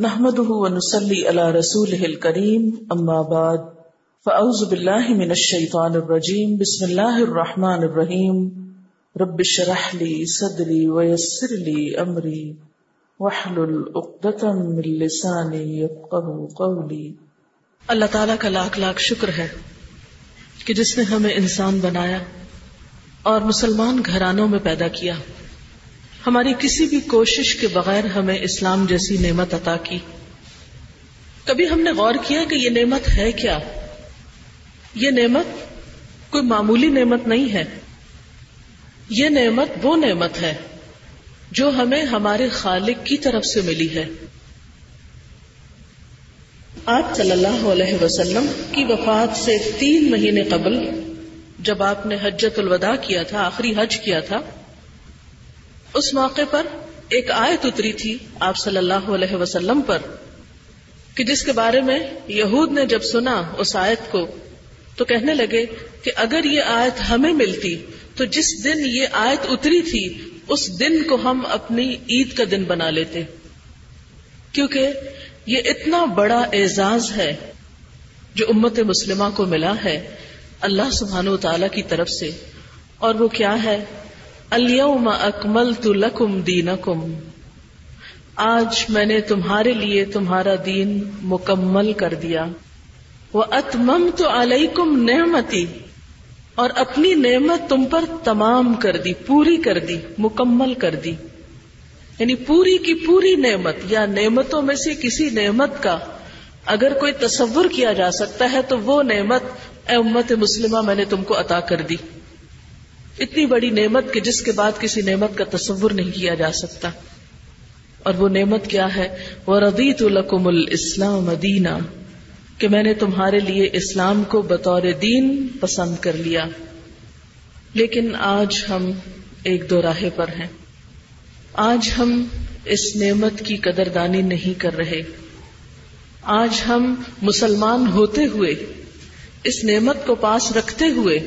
نحمده ونصلي على رسوله الكريم، أما بعد، فأعوذ بالله من الشيطان الرجيم، بسم الله الرحمن الرحيم، رب اشرح لي صدري ويسر لي أمري، واحلل عقدة من لساني يفقهوا قولي. اللہ تعالیٰ کا لاکھ لاکھ شکر ہے کہ جس نے ہمیں انسان بنایا اور مسلمان گھرانوں میں پیدا کیا۔ ہماری کسی بھی کوشش کے بغیر ہمیں اسلام جیسی نعمت عطا کی۔ کبھی ہم نے غور کیا کہ یہ نعمت ہے کیا؟ یہ نعمت کوئی معمولی نعمت نہیں ہے۔ یہ نعمت وہ نعمت ہے جو ہمیں ہمارے خالق کی طرف سے ملی ہے۔ آج صلی اللہ علیہ وسلم کی وفات سے تین مہینے قبل جب آپ نے حجت الوداع کیا تھا، آخری حج کیا تھا اس موقع پر ایک آیت اتری تھی آپ صلی اللہ علیہ وسلم پر کہ جس کے بارے میں یہود نے جب سنا اس آیت کو تو کہنے لگے کہ اگر یہ آیت ہمیں ملتی تو جس دن یہ آیت اتری تھی اس دن کو ہم اپنی عید کا دن بنا لیتے۔ کیونکہ یہ اتنا بڑا اعزاز ہے جو امت مسلمہ کو ملا ہے اللہ سبحانہ و تعالی کی طرف سے۔ اور وہ کیا ہے؟ اليوم اکملت لکم دینکم۔ آج میں نے تمہارے لیے تمہارا دین مکمل کر دیا۔ وہ اتمم تو علیکم نعمتی اور اپنی نعمت تم پر تمام کر دی، پوری کر دی، مکمل کر دی۔ یعنی پوری کی پوری نعمت، یا نعمتوں میں سے کسی نعمت کا اگر کوئی تصور کیا جا سکتا ہے تو وہ نعمت، اے امت مسلمہ، میں نے تم کو عطا کر دی۔ اتنی بڑی نعمت کہ جس کے بعد کسی نعمت کا تصور نہیں کیا جا سکتا۔ اور وہ نعمت کیا ہے؟ وہ ردیت القم الاسلام دینا کہ میں نے تمہارے لیے اسلام کو بطور دین پسند کر لیا۔ لیکن آج ہم ایک دو راہ پر ہیں۔ آج ہم اس نعمت کی قدردانی نہیں کر رہے۔ آج ہم مسلمان ہوتے ہوئے، اس نعمت کو پاس رکھتے ہوئے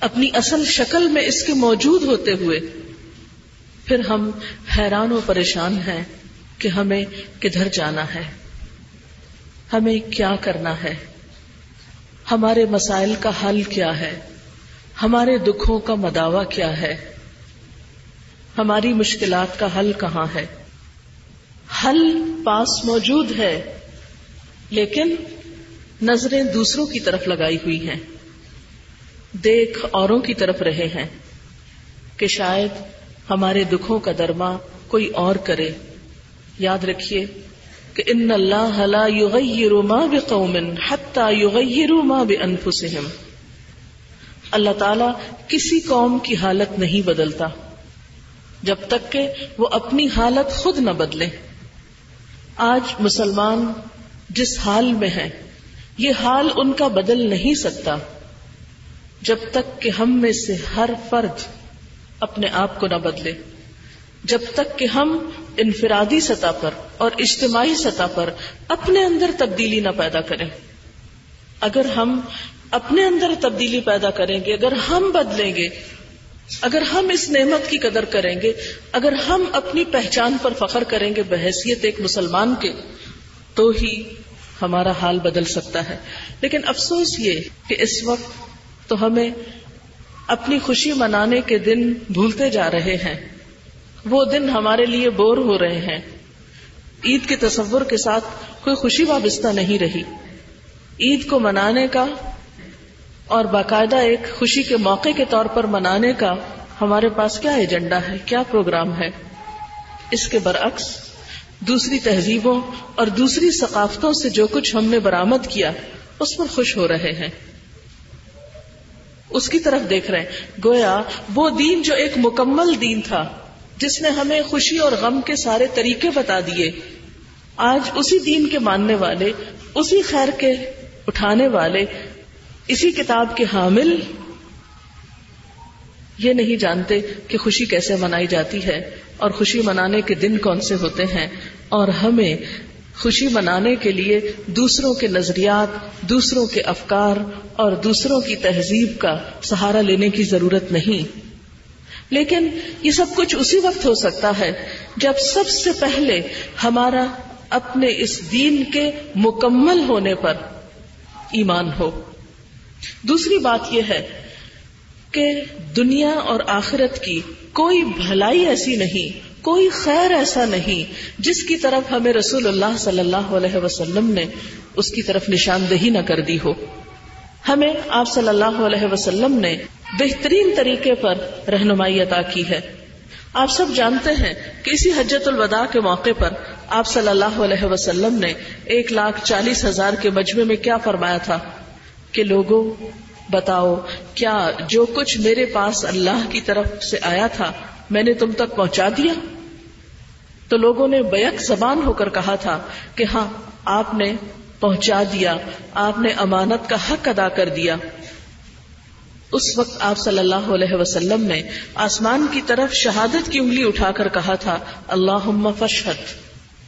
اپنی اصل شکل میں اس کے موجود ہوتے ہوئے، پھر ہم حیران و پریشان ہیں کہ ہمیں کدھر جانا ہے، ہمیں کیا کرنا ہے، ہمارے مسائل کا حل کیا ہے، ہمارے دکھوں کا مداوع کیا ہے، ہماری مشکلات کا حل کہاں ہے۔ حل پاس موجود ہے، لیکن نظریں دوسروں کی طرف لگائی ہوئی ہیں۔ دیکھ اوروں کی طرف رہے ہیں کہ شاید ہمارے دکھوں کا درما کوئی اور کرے۔ یاد رکھیے کہ ان اللہ لا یغیر ما بقوم حتى یغیروا ما بانفسهم اللہ تعالی کسی قوم کی حالت نہیں بدلتا جب تک کہ وہ اپنی حالت خود نہ بدلے۔ آج مسلمان جس حال میں ہیں، یہ حال ان کا بدل نہیں سکتا۔ جب تک کہ ہم میں سے ہر فرد اپنے آپ کو نہ بدلے، جب تک کہ ہم انفرادی سطح پر اور اجتماعی سطح پر اپنے اندر تبدیلی نہ پیدا کریں۔ اگر ہم اپنے اندر تبدیلی پیدا کریں گے، اگر ہم بدلیں گے، اگر ہم اس نعمت کی قدر کریں گے، اگر ہم اپنی پہچان پر فخر کریں گے بحثیت ایک مسلمان کے، تو ہی ہمارا حال بدل سکتا ہے۔ لیکن افسوس یہ کہ اس وقت تو ہمیں اپنی خوشی منانے کے دن بھولتے جا رہے ہیں۔ وہ دن ہمارے لیے بور ہو رہے ہیں۔ عید کے تصور کے ساتھ کوئی خوشی وابستہ نہیں رہی۔ عید کو منانے کا اور باقاعدہ ایک خوشی کے موقع کے طور پر منانے کا ہمارے پاس کیا ایجنڈا ہے، کیا پروگرام ہے؟ اس کے برعکس، دوسری تہذیبوں اور دوسری ثقافتوں سے جو کچھ ہم نے برآمد کیا، اس پر خوش ہو رہے ہیں۔ اس کی طرف دیکھ رہے ہیں۔ گویا وہ دین جو ایک مکمل دین تھا، جس نے ہمیں خوشی اور غم کے سارے طریقے بتا دیے، آج اسی دین کے ماننے والے، اسی خیر کے اٹھانے والے، اسی کتاب کے حامل، یہ نہیں جانتے کہ خوشی کیسے منائی جاتی ہے اور خوشی منانے کے دن کون سے ہوتے ہیں۔ اور ہمیں خوشی منانے کے لیے دوسروں کے نظریات، دوسروں کے افکار اور دوسروں کی تہذیب کا سہارا لینے کی ضرورت نہیں۔ لیکن یہ سب کچھ اسی وقت ہو سکتا ہے جب سب سے پہلے ہمارا اپنے اس دین کے مکمل ہونے پر ایمان ہو۔ دوسری بات یہ ہے کہ دنیا اور آخرت کی کوئی بھلائی ایسی نہیں کوئی خیر ایسا نہیں جس کی طرف ہمیں رسول اللہ صلی اللہ علیہ وسلم نے اس کی طرف نشاندہی نہ کر دی ہو۔ ہمیں آپ صلی اللہ علیہ وسلم نے بہترین طریقے پر رہنمائی عطا کی ہے۔ آپ سب جانتے ہیں کہ اسی حجت الوداع کے موقع پر آپ صلی اللہ علیہ وسلم نے ایک لاکھ چالیس ہزار کے مجمے میں کیا فرمایا تھا کہ لوگوں، بتاؤ، کیا جو کچھ میرے پاس اللہ کی طرف سے آیا تھا میں نے تم تک پہنچا دیا؟ تو لوگوں نے بیک زبان ہو کر کہا تھا کہ ہاں آپ نے پہنچا دیا، آپ نے امانت کا حق ادا کر دیا۔ اس وقت آپ صلی اللہ علیہ وسلم نے آسمان کی طرف شہادت کی انگلی اٹھا کر کہا تھا اللہ فشحت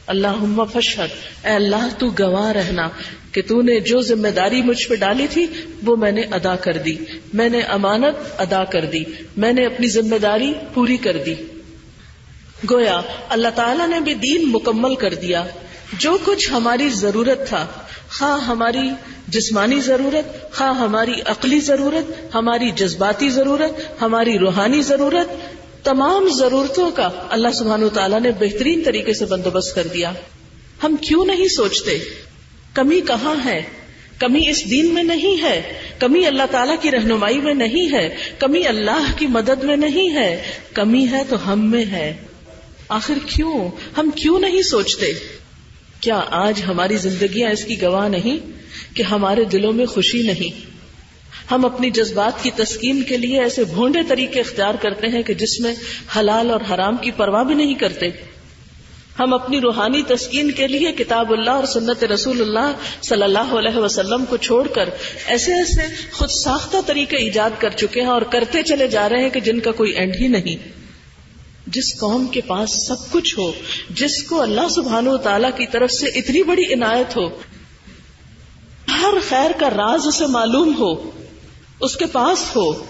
اللہ فشحت اے اللہ، تو گواہ رہنا کہ تو نے جو ذمہ داری مجھ پہ ڈالی تھی، وہ میں نے ادا کر دی۔ میں نے امانت ادا کر دی، میں نے اپنی ذمہ داری پوری کر دی۔ گویا اللہ تعالیٰ نے بھی دین مکمل کر دیا۔ جو کچھ ہماری ضرورت تھا، خواہ ہماری جسمانی ضرورت، خواہ ہماری عقلی ضرورت، ہماری جذباتی ضرورت، ہماری روحانی ضرورت، تمام ضرورتوں کا اللہ سبحان تعالیٰ نے بہترین طریقے سے بندوبست کر دیا۔ ہم کیوں نہیں سوچتے؟ کمی کہاں ہے؟ کمی اس دین میں نہیں ہے۔ کمی اللہ تعالیٰ کی رہنمائی میں نہیں ہے۔ کمی اللہ کی مدد میں نہیں ہے۔ کمی ہے تو ہم میں ہے۔ آخر کیوں؟ ہم کیوں نہیں سوچتے؟ کیا آج ہماری زندگیاں اس کی گواہ نہیں کہ ہمارے دلوں میں خوشی نہیں؟ ہم اپنی جذبات کی تسکین کے لیے ایسے بھونڈے طریقے اختیار کرتے ہیں کہ جس میں حلال اور حرام کی پرواہ بھی نہیں کرتے۔ ہم اپنی روحانی تسکین کے لیے کتاب اللہ اور سنت رسول اللہ صلی اللہ علیہ وسلم کو چھوڑ کر ایسے ایسے خود ساختہ طریقے ایجاد کر چکے ہیں اور کرتے چلے جا رہے ہیں کہ جن کا کوئی اینڈ ہی نہیں۔ جس قوم کے پاس سب کچھ ہو، جس کو اللہ سبحان و تعالی کی طرف سے اتنی بڑی عنایت ہو، ہر خیر کا راز اسے معلوم ہو، اس کے پاس ہو،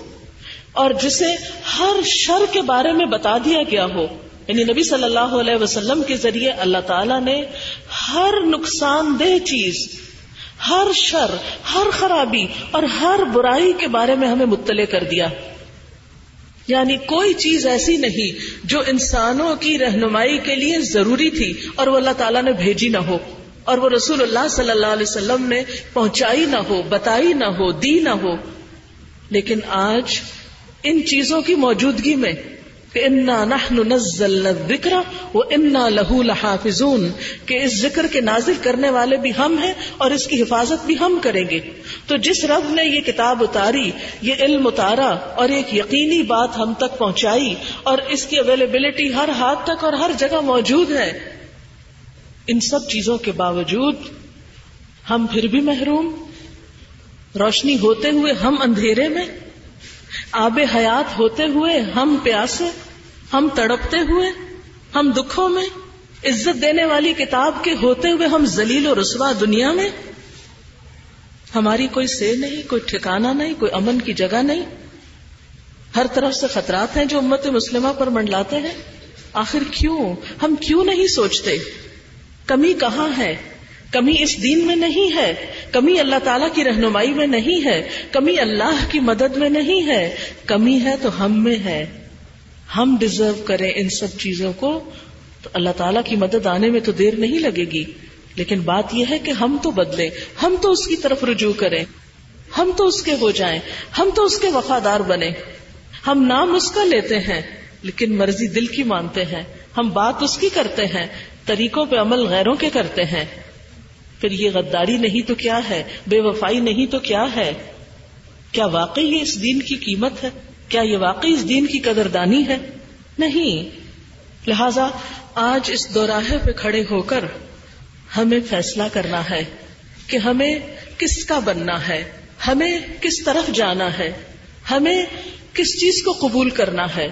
اور جسے ہر شر کے بارے میں بتا دیا گیا ہو۔ یعنی نبی صلی اللہ علیہ وسلم کے ذریعے اللہ تعالیٰ نے ہر نقصان دہ چیز، ہر شر، ہر خرابی اور ہر برائی کے بارے میں ہمیں مطلع کر دیا۔ یعنی کوئی چیز ایسی نہیں جو انسانوں کی رہنمائی کے لیے ضروری تھی اور وہ اللہ تعالیٰ نے بھیجی نہ ہو اور وہ رسول اللہ صلی اللہ علیہ وسلم نے پہنچائی نہ ہو، بتائی نہ ہو، دی نہ ہو۔ لیکن آج ان چیزوں کی موجودگی میں انا نحن ذکر وہ انا لہو لحافظون، کہ اس ذکر کے نازل کرنے والے بھی ہم ہیں اور اس کی حفاظت بھی ہم کریں گے۔ تو جس رب نے یہ کتاب اتاری، یہ علم اتارا اور ایک یقینی بات ہم تک پہنچائی اور اس کی اویلیبلٹی ہر ہاتھ تک اور ہر جگہ موجود ہے۔ ان سب چیزوں کے باوجود ہم پھر بھی محروم، روشنی ہوتے ہوئے ہم اندھیرے میں آب حیات ہوتے ہوئے ہم پیاسے، ہم تڑپتے ہوئے، ہم دکھوں میں، عزت دینے والی کتاب کے ہوتے ہوئے ہم زلیل و رسوا دنیا میں۔ ہماری کوئی سے نہیں، کوئی ٹھکانا نہیں، کوئی امن کی جگہ نہیں۔ ہر طرف سے خطرات ہیں جو امت مسلمہ پر منڈلاتے ہیں۔ آخر کیوں؟ ہم کیوں نہیں سوچتے؟ کمی کہاں ہے؟ کمی اس دین میں نہیں ہے۔ کمی اللہ تعالیٰ کی رہنمائی میں نہیں ہے، کمی اللہ کی مدد میں نہیں ہے۔ کمی ہے تو ہم میں ہے۔ ہم ڈیزرو کریں ان سب چیزوں کو۔ تو اللہ تعالیٰ کی مدد آنے میں تو دیر نہیں لگے گی۔ لیکن بات یہ ہے کہ ہم تو بدلے ہم تو اس کی طرف رجوع کریں۔ ہم تو اس کے ہو جائیں، ہم تو اس کے وفادار بنے ہم نام اس کا لیتے ہیں، لیکن مرضی دل کی مانتے ہیں۔ ہم بات اس کی کرتے ہیں، طریقوں پہ عمل غیروں کے کرتے ہیں۔ پھر یہ غداری نہیں تو کیا ہے؟ بے وفائی نہیں تو کیا ہے؟ کیا واقعی یہ اس دین کی قیمت ہے؟ کیا یہ واقعی اس دین کی قدردانی ہے؟ نہیں۔ لہذا آج اس دوراہے پہ کھڑے ہو کر ہمیں فیصلہ کرنا ہے کہ ہمیں کس کا بننا ہے؟ ہمیں کس طرف جانا ہے؟ ہمیں کس چیز کو قبول کرنا ہے؟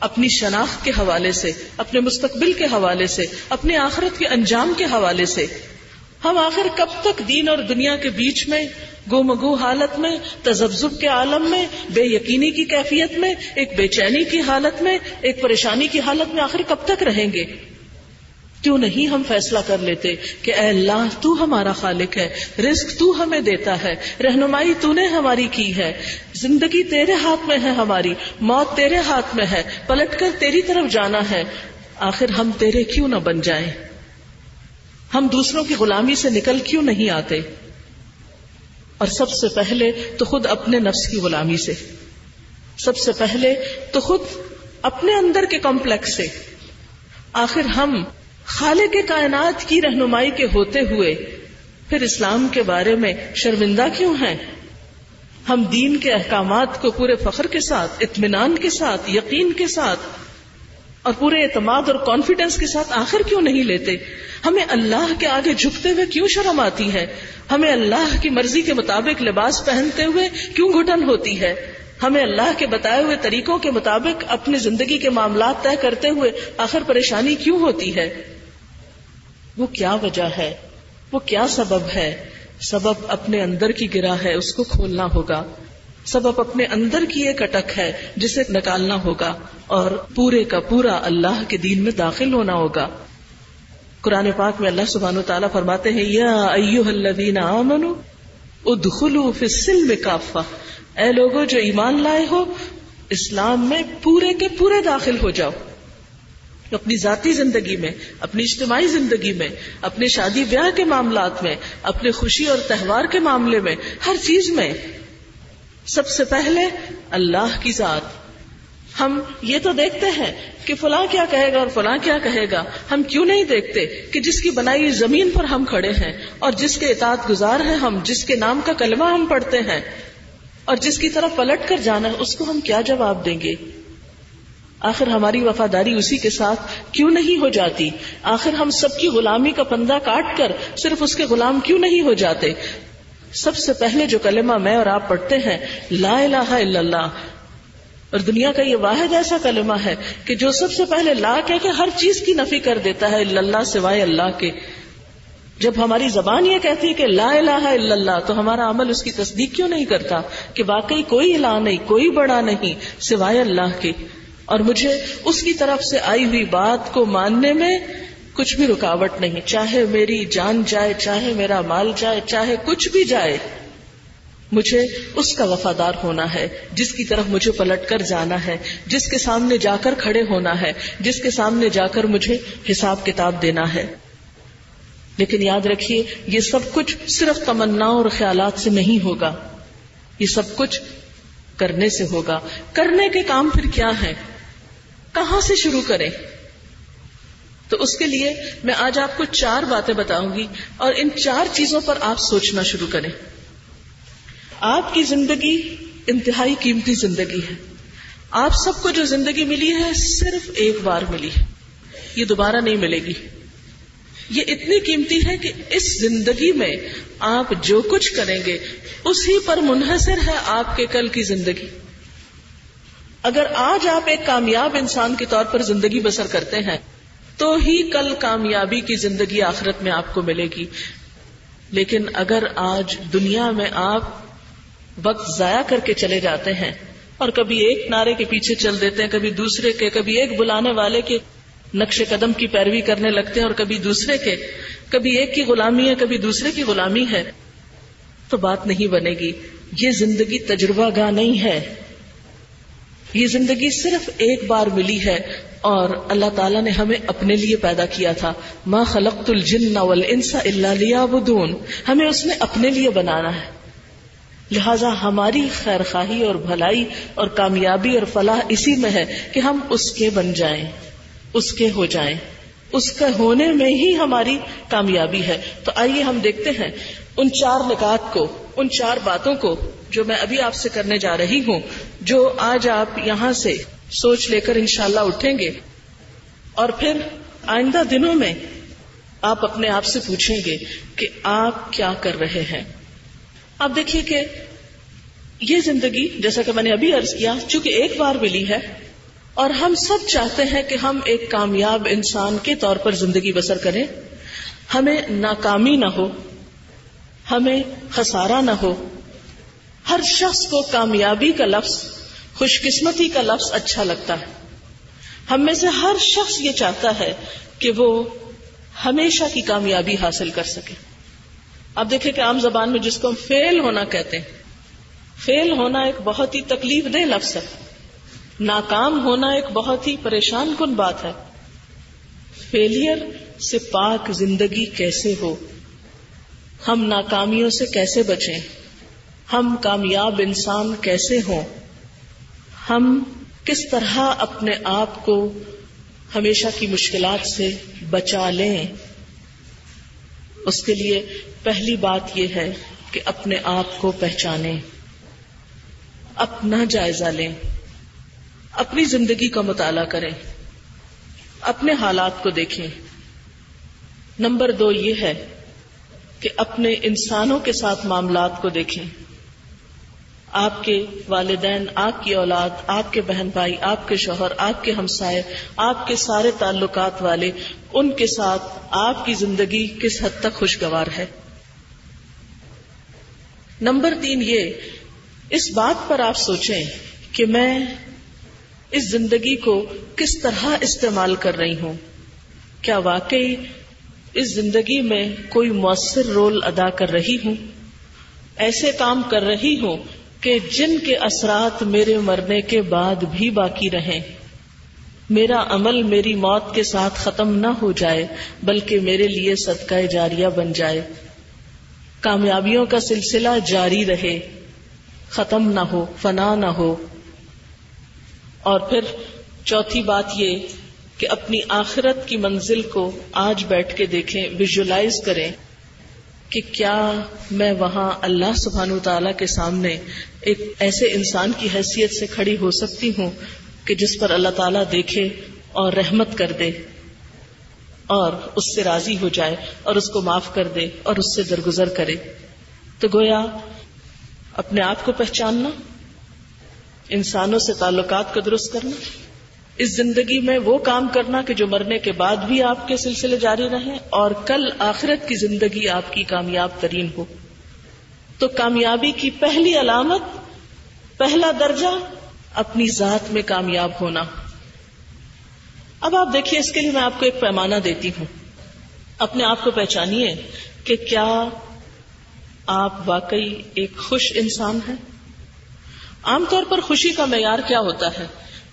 اپنی شناخت کے حوالے سے، اپنے مستقبل کے حوالے سے، اپنے آخرت کے انجام کے حوالے سے۔ ہم آخر کب تک دین اور دنیا کے بیچ میں گو حالت میں تجزب کے عالم میں، بے یقینی کی کیفیت میں، ایک بے چینی کی حالت میں، ایک پریشانی کی حالت میں آخر کب تک رہیں گے؟ کیوں نہیں ہم فیصلہ کر لیتے کہ اے اللہ تو ہمارا خالق ہے، رزق تو ہمیں دیتا ہے، رہنمائی تو نے ہماری کی ہے، زندگی تیرے ہاتھ میں ہے ہماری، موت تیرے ہاتھ میں ہے، پلٹ کر تیری طرف جانا ہے، آخر ہم تیرے کیوں نہ بن جائیں؟ ہم دوسروں کی غلامی سے نکل کیوں نہیں آتے؟ اور سب سے پہلے تو خود اپنے نفس کی غلامی سے۔ سب سے پہلے تو خود اپنے اندر کے کمپلیکس سے۔ آخر ہم خالے کے کائنات کی رہنمائی کے ہوتے ہوئے پھر اسلام کے بارے میں شرمندہ کیوں ہیں؟ ہم دین کے احکامات کو پورے فخر کے ساتھ، اطمینان کے ساتھ، یقین کے ساتھ اور پورے اعتماد اور کانفیڈینس کے ساتھ آخر کیوں نہیں لیتے؟ ہمیں اللہ کے آگے جھکتے ہوئے کیوں شرم آتی ہے؟ ہمیں اللہ کی مرضی کے مطابق لباس پہنتے ہوئے کیوں گھٹن ہوتی ہے؟ ہمیں اللہ کے بتائے ہوئے طریقوں کے مطابق اپنی زندگی کے معاملات طے کرتے ہوئے آخر پریشانی کیوں ہوتی ہے؟ وہ کیا وجہ ہے؟ وہ کیا سبب ہے؟ سبب اپنے اندر کی گرا ہے، اس کو کھولنا ہوگا۔ سبب اپنے اندر کی ایک اٹک ہے جسے نکالنا ہوگا اور پورے کا پورا اللہ کے دین میں داخل ہونا ہوگا۔ قرآن پاک میں اللہ سبحانہ و تعالیٰ فرماتے ہیں، یا ایوہ الذین آمنوا ادخلوا فی السلم کافہ۔ اے لوگو، جو ایمان لائے ہو، اسلام میں پورے کے پورے داخل ہو جاؤ۔ اپنی ذاتی زندگی میں، اپنی اجتماعی زندگی میں، اپنے شادی بیاہ کے معاملات میں، اپنے خوشی اور تہوار کے معاملے میں، ہر چیز میں سب سے پہلے اللہ کی ذات۔ ہم یہ تو دیکھتے ہیں کہ فلاں کیا کہے گا اور فلاں کیا کہے گا۔ ہم کیوں نہیں دیکھتے کہ جس کی بنائی زمین پر ہم کھڑے ہیں اور جس کے اطاعت گزار ہیں ہم، جس کے نام کا کلمہ ہم پڑھتے ہیں اور جس کی طرف پلٹ کر جانا ہے، اس کو ہم کیا جواب دیں گے؟ آخر ہماری وفاداری اسی کے ساتھ کیوں نہیں ہو جاتی؟ آخر ہم سب کی غلامی کا پندہ کاٹ کر صرف اس کے غلام کیوں نہیں ہو جاتے؟ سب سے پہلے جو کلمہ میں اور آپ پڑھتے ہیں، لا الہ الا اللہ، اور دنیا کا یہ واحد ایسا کلمہ ہے کہ جو سب سے پہلے لا کہہ کے ہر چیز کی نفی کر دیتا ہے اللہ سوائے اللہ کے۔ جب ہماری زبان یہ کہتی ہے کہ لا الہ الا اللہ، تو ہمارا عمل اس کی تصدیق کیوں نہیں کرتا کہ واقعی کوئی الہ نہیں، کوئی بڑا نہیں، سوائے اللہ کے۔ اور مجھے اس کی طرف سے آئی ہوئی بات کو ماننے میں کچھ بھی رکاوٹ نہیں، چاہے میری جان جائے، چاہے میرا مال جائے، چاہے کچھ بھی جائے، مجھے اس کا وفادار ہونا ہے، جس کی طرف مجھے پلٹ کر جانا ہے، جس کے سامنے جا کر کھڑے ہونا ہے، جس کے سامنے جا کر مجھے حساب کتاب دینا ہے۔ لیکن یاد رکھیے، یہ سب کچھ صرف تمنا اور خیالات سے نہیں ہوگا۔ یہ سب کچھ کرنے سے ہوگا۔ کرنے کے کام پھر کیا ہے کہاں سے شروع کریں؟ تو اس کے لیے میں آج آپ کو چار باتیں بتاؤں گی اور ان چار چیزوں پر آپ سوچنا شروع کریں۔ آپ کی زندگی انتہائی قیمتی زندگی ہے۔ آپ سب کو جو زندگی ملی ہے، صرف ایک بار ملی ہے۔ یہ دوبارہ نہیں ملے گی۔ یہ اتنی قیمتی ہے کہ اس زندگی میں آپ جو کچھ کریں گے، اسی پر منحصر ہے آپ کے کل کی زندگی۔ اگر آج آپ ایک کامیاب انسان کے طور پر زندگی بسر کرتے ہیں تو ہی کل کامیابی کی زندگی آخرت میں آپ کو ملے گی۔ لیکن اگر آج دنیا میں آپ وقت ضائع کر کے چلے جاتے ہیں اور کبھی ایک نعرے کے پیچھے چل دیتے ہیں، کبھی دوسرے کے، کبھی ایک بلانے والے کے نقش قدم کی پیروی کرنے لگتے ہیں اور کبھی دوسرے کے، کبھی ایک کی غلامی ہے، کبھی دوسرے کی غلامی ہے، تو بات نہیں بنے گی۔ یہ زندگی تجربہ گاہ نہیں ہے۔ یہ زندگی صرف ایک بار ملی ہے۔ اور اللہ تعالیٰ نے ہمیں اپنے لیے پیدا کیا تھا۔ ماں خلقت الجن والانس الا لیعبدون ہمیں اس میں اپنے لیے بنانا ہے۔ لہذا ہماری خیر خواہی اور بھلائی اور کامیابی اور فلاح اسی میں ہے کہ ہم اس کے بن جائیں، اس کے ہو جائیں۔ اس کے ہونے میں ہی ہماری کامیابی ہے۔ تو آئیے ہم دیکھتے ہیں ان چار نکات کو، ان چار باتوں کو جو میں ابھی آپ سے کرنے جا رہی ہوں، جو آج آپ یہاں سے سوچ لے کر انشاءاللہ اٹھیں گے اور پھر آئندہ دنوں میں آپ اپنے آپ سے پوچھیں گے کہ آپ کیا کر رہے ہیں۔ اب دیکھیے کہ یہ زندگی جیسا کہ میں نے ابھی ارض کیا، چونکہ ایک بار ملی ہے اور ہم سب چاہتے ہیں کہ ہم ایک کامیاب انسان کے طور پر زندگی بسر کریں۔ ہمیں ناکامی نہ ہو، ہمیں خسارا نہ ہو، ہر شخص کو کامیابی کا لفظ خوش قسمتی کا لفظ اچھا لگتا ہے۔ ہم میں سے ہر شخص یہ چاہتا ہے کہ وہ ہمیشہ کی کامیابی حاصل کر سکے۔ اب دیکھیں کہ عام زبان میں جس کو ہم فیل ہونا کہتے ہیں، فیل ہونا ایک بہت ہی تکلیف دہ لفظ ہے۔ ناکام ہونا ایک بہت ہی پریشان کن بات ہے۔ فیلئر سے پاک زندگی کیسے ہو؟ ہم ناکامیوں سے کیسے بچیں؟ ہم کامیاب انسان کیسے ہوں؟ ہم کس طرح اپنے آپ کو ہمیشہ کی مشکلات سے بچا لیں؟ اس کے لیے پہلی بات یہ ہے کہ اپنے آپ کو پہچانیں، اپنا جائزہ لیں، اپنی زندگی کا مطالعہ کریں، اپنے حالات کو دیکھیں۔ نمبر دو یہ ہے کہ اپنے انسانوں کے ساتھ معاملات کو دیکھیں۔ آپ کے والدین، آپ کی اولاد، آپ کے بہن بھائی، آپ کے شوہر، آپ کے ہمسائے، آپ کے سارے تعلقات والے، ان کے ساتھ آپ کی زندگی کس حد تک خوشگوار ہے؟ نمبر تین یہ، اس بات پر آپ سوچیں کہ میں اس زندگی کو کس طرح استعمال کر رہی ہوں۔ کیا واقعی اس زندگی میں کوئی مؤثر رول ادا کر رہی ہوں؟ ایسے کام کر رہی ہوں کہ جن کے اثرات میرے مرنے کے بعد بھی باقی رہیں۔ میرا عمل میری موت کے ساتھ ختم نہ ہو جائے، بلکہ میرے لیے صدقہ جاریہ بن جائے۔ کامیابیوں کا سلسلہ جاری رہے، ختم نہ ہو، فنا نہ ہو۔ اور پھر چوتھی بات یہ کہ اپنی آخرت کی منزل کو آج بیٹھ کے دیکھیں ویژلائز کریں۔ کہ کیا میں وہاں اللہ سبحان تعالی کے سامنے ایک ایسے انسان کی حیثیت سے کھڑی ہو سکتی ہوں کہ جس پر اللہ تعالیٰ دیکھے اور رحمت کر دے اور اس سے راضی ہو جائے اور اس کو معاف کر دے اور اس سے درگزر کرے؟ تو گویا اپنے آپ کو پہچاننا، انسانوں سے تعلقات کو درست کرنا اس زندگی میں وہ کام کرنا کہ جو مرنے کے بعد بھی آپ کے سلسلے جاری رہیں اور کل آخرت کی زندگی آپ کی کامیاب ترین ہو۔ تو کامیابی کی پہلی علامت، پہلا درجہ اپنی ذات میں کامیاب ہونا۔ اب آپ دیکھیے، اس کے لیے میں آپ کو ایک پیمانہ دیتی ہوں۔ اپنے آپ کو پہچانیے کہ کیا آپ واقعی ایک خوش انسان ہیں۔ عام طور پر خوشی کا معیار کیا ہوتا ہے؟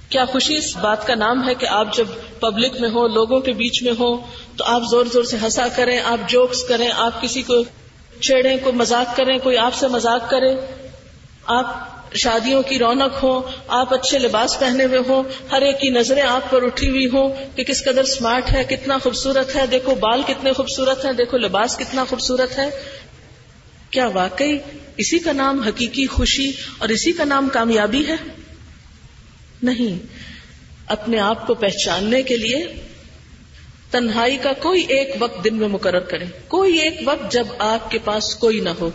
کیا خوشی اس بات کا نام ہے کہ آپ جب پبلک میں ہو لوگوں کے بیچ میں ہو تو آپ زور زور سے ہنسا کریں، آپ جوکس کریں، آپ کسی کو چھیڑیں، کوئی مزاق کریں، کوئی آپ سے مزاق کرے۔ آپ شادیوں کی رونق ہو آپ اچھے لباس پہنے ہوئے ہوں، ہر ایک کی نظریں آپ پر اٹھی ہوئی ہوں کہ کس قدر اسمارٹ ہے، کتنا خوبصورت ہے۔ دیکھو بال کتنے خوبصورت ہیں، دیکھو لباس کتنا خوبصورت ہے۔ کیا واقعی اسی کا نام حقیقی خوشی اور اسی کا نام کامیابی ہے؟ نہیں، اپنے آپ کو پہچاننے کے لیے تنہائی کا کوئی ایک وقت دن میں مقرر کریں۔ کوئی ایک وقت جب آپ کے پاس کوئی نہ ہو۔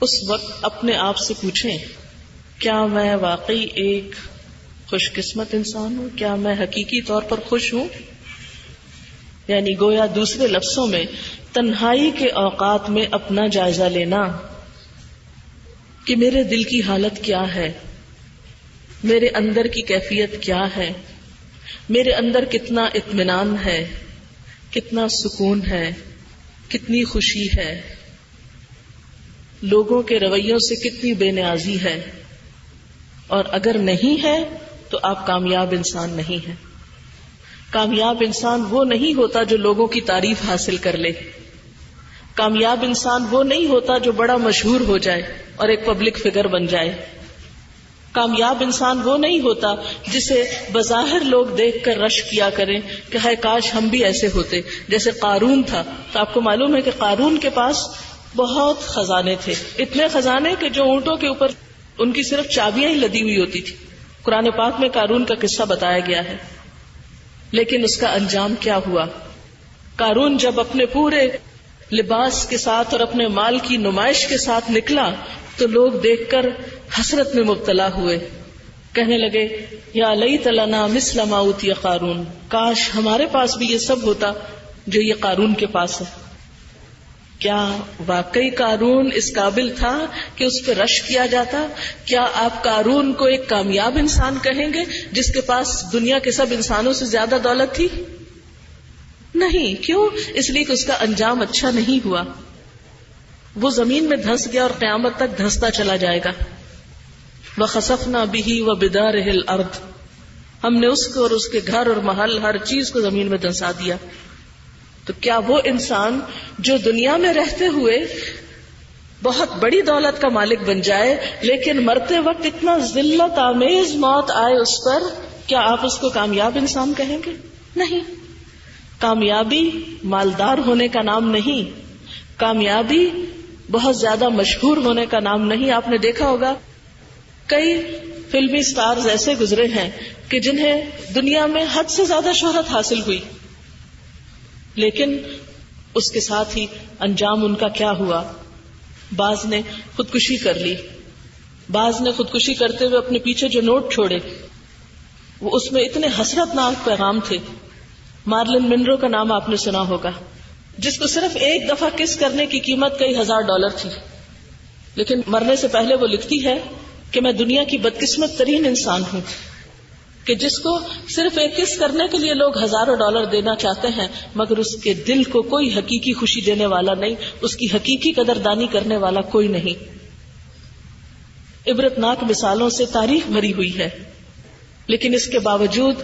اس وقت اپنے آپ سے پوچھیں، کیا میں واقعی ایک خوش قسمت انسان ہوں؟ کیا میں حقیقی طور پر خوش ہوں؟ یعنی گویا دوسرے لفظوں میں، تنہائی کے اوقات میں اپنا جائزہ لینا کہ میرے دل کی حالت کیا ہے؟ میرے اندر کی کیفیت کیا ہے؟ میرے اندر کتنا اطمینان ہے؟ کتنا سکون ہے؟ کتنی خوشی ہے؟ لوگوں کے رویوں سے کتنی بے نیازی ہے؟ اور اگر نہیں ہے تو آپ کامیاب انسان نہیں ہیں۔ کامیاب انسان وہ نہیں ہوتا جو لوگوں کی تعریف حاصل کر لے۔ کامیاب انسان وہ نہیں ہوتا جو بڑا مشہور ہو جائے اور ایک پبلک فگر بن جائے۔ کامیاب انسان وہ نہیں ہوتا جسے بظاہر لوگ دیکھ کر رش کیا کریں کہ ہے کاش ہم بھی ایسے ہوتے۔ جیسے قارون تھا۔ تو آپ کو معلوم ہے کہ قارون کے پاس بہت خزانے تھے۔ اتنے خزانے کہ جو اونٹوں کے اوپر ان کی صرف چابیاں ہی لدی ہوئی ہوتی تھی۔ قرآن پاک میں قارون کا قصہ بتایا گیا ہے۔ لیکن اس کا انجام کیا ہوا؟ قارون جب اپنے پورے لباس کے ساتھ اور اپنے مال کی نمائش کے ساتھ نکلا تو لوگ دیکھ کر حسرت میں مبتلا ہوئے۔ کہنے لگے، یا لئی تلانا مسلم یا قارون۔ کاش ہمارے پاس بھی یہ سب ہوتا جو یہ قارون کے پاس ہے۔ کیا واقعی قارون اس قابل تھا کہ اس پہ رش کیا جاتا؟ کیا آپ قارون کو ایک کامیاب انسان کہیں گے جس کے پاس دنیا کے سب انسانوں سے زیادہ دولت تھی؟ نہیں، کیوں؟ اس لیے کہ اس کا انجام اچھا نہیں ہوا۔ وہ زمین میں دھس گیا اور قیامت تک دھستا چلا جائے گا۔ وہ خسف نہ بھی وہ بدا رہل ارد ہم نے اس کو اور اس کے گھر اور محل، ہر چیز کو زمین میں دھسا دیا۔ تو کیا وہ انسان جو دنیا میں رہتے ہوئے بہت بڑی دولت کا مالک بن جائے، لیکن مرتے وقت اتنا ذلت، آمیز موت آئے اس پر، کیا آپ اس کو کامیاب انسان کہیں گے؟ نہیں۔ کامیابی مالدار ہونے کا نام نہیں۔ کامیابی بہت زیادہ مشہور ہونے کا نام نہیں۔ آپ نے دیکھا ہوگا، کئی فلمی سٹارز ایسے گزرے ہیں کہ جنہیں دنیا میں حد سے زیادہ شہرت حاصل ہوئی۔ لیکن اس کے ساتھ ہی انجام ان کا کیا ہوا؟ بعض نے خودکشی کر لی۔ بعض نے خودکشی کرتے ہوئے اپنے پیچھے جو نوٹ چھوڑے، وہ اس میں اتنے حسرت ناک پیغام تھے۔ مارلن منرو کا نام آپ نے سنا ہوگا، جس کو صرف ایک دفعہ کس کرنے کی قیمت کئی ہزار ڈالر تھی۔ لیکن مرنے سے پہلے وہ لکھتی ہے کہ میں دنیا کی بدقسمت ترین انسان ہوں، کہ جس کو صرف ایک کس کرنے کے لیے لوگ ہزاروں ڈالر دینا چاہتے ہیں، مگر اس کے دل کو کوئی حقیقی خوشی دینے والا نہیں، اس کی حقیقی قدر دانی کرنے والا کوئی نہیں۔ عبرت ناک مثالوں سے تاریخ بھری ہوئی ہے۔ لیکن اس کے باوجود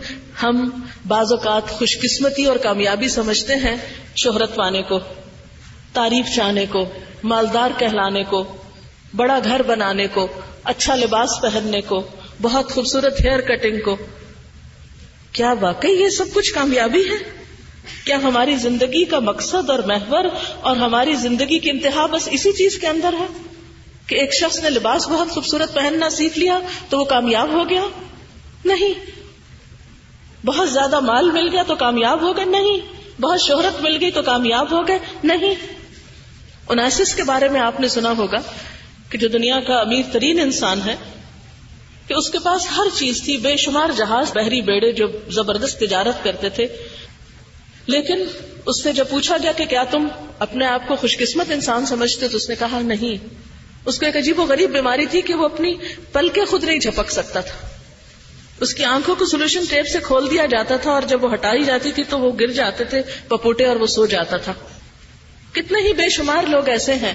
ہم بعض اوقات خوش قسمتی اور کامیابی سمجھتے ہیں شہرت پانے کو، تعریف چاہنے کو، مالدار کہلانے کو، بڑا گھر بنانے کو اچھا لباس پہننے کو، بہت خوبصورت ہیئر کٹنگ کو۔ کیا واقعی یہ سب کچھ کامیابی ہے؟ کیا ہماری زندگی کا مقصد اور محور اور ہماری زندگی کی انتہا بس اسی چیز کے اندر ہے؟ کہ ایک شخص نے لباس بہت خوبصورت پہننا سیکھ لیا تو وہ کامیاب ہو گیا؟ نہیں۔ بہت زیادہ مال مل گیا تو کامیاب ہو گئے، نہیں۔ بہت شہرت مل گئی تو کامیاب ہو گئے، نہیں۔ اناسس کے بارے میں آپ نے سنا ہوگا کہ جو دنیا کا امیر ترین انسان ہے، کہ اس کے پاس ہر چیز تھی، بے شمار جہاز، بحری بیڑے جو زبردست تجارت کرتے تھے۔ لیکن اس سے جب پوچھا گیا کہ کیا تم اپنے آپ کو خوش قسمت انسان سمجھتے، تو اس نے کہا، نہیں۔ اس کو ایک عجیب و غریب بیماری تھی کہ وہ اپنی پل کے خود نہیں جھپک سکتا تھا۔ اس کی آنکھوں کو سولوشن ٹیپ سے کھول دیا جاتا تھا اور جب وہ ہٹائی جاتی تھی تو وہ گر جاتے تھے، پپوٹے اور وہ سو جاتا تھا۔ کتنے ہی بے شمار لوگ ایسے ہیں۔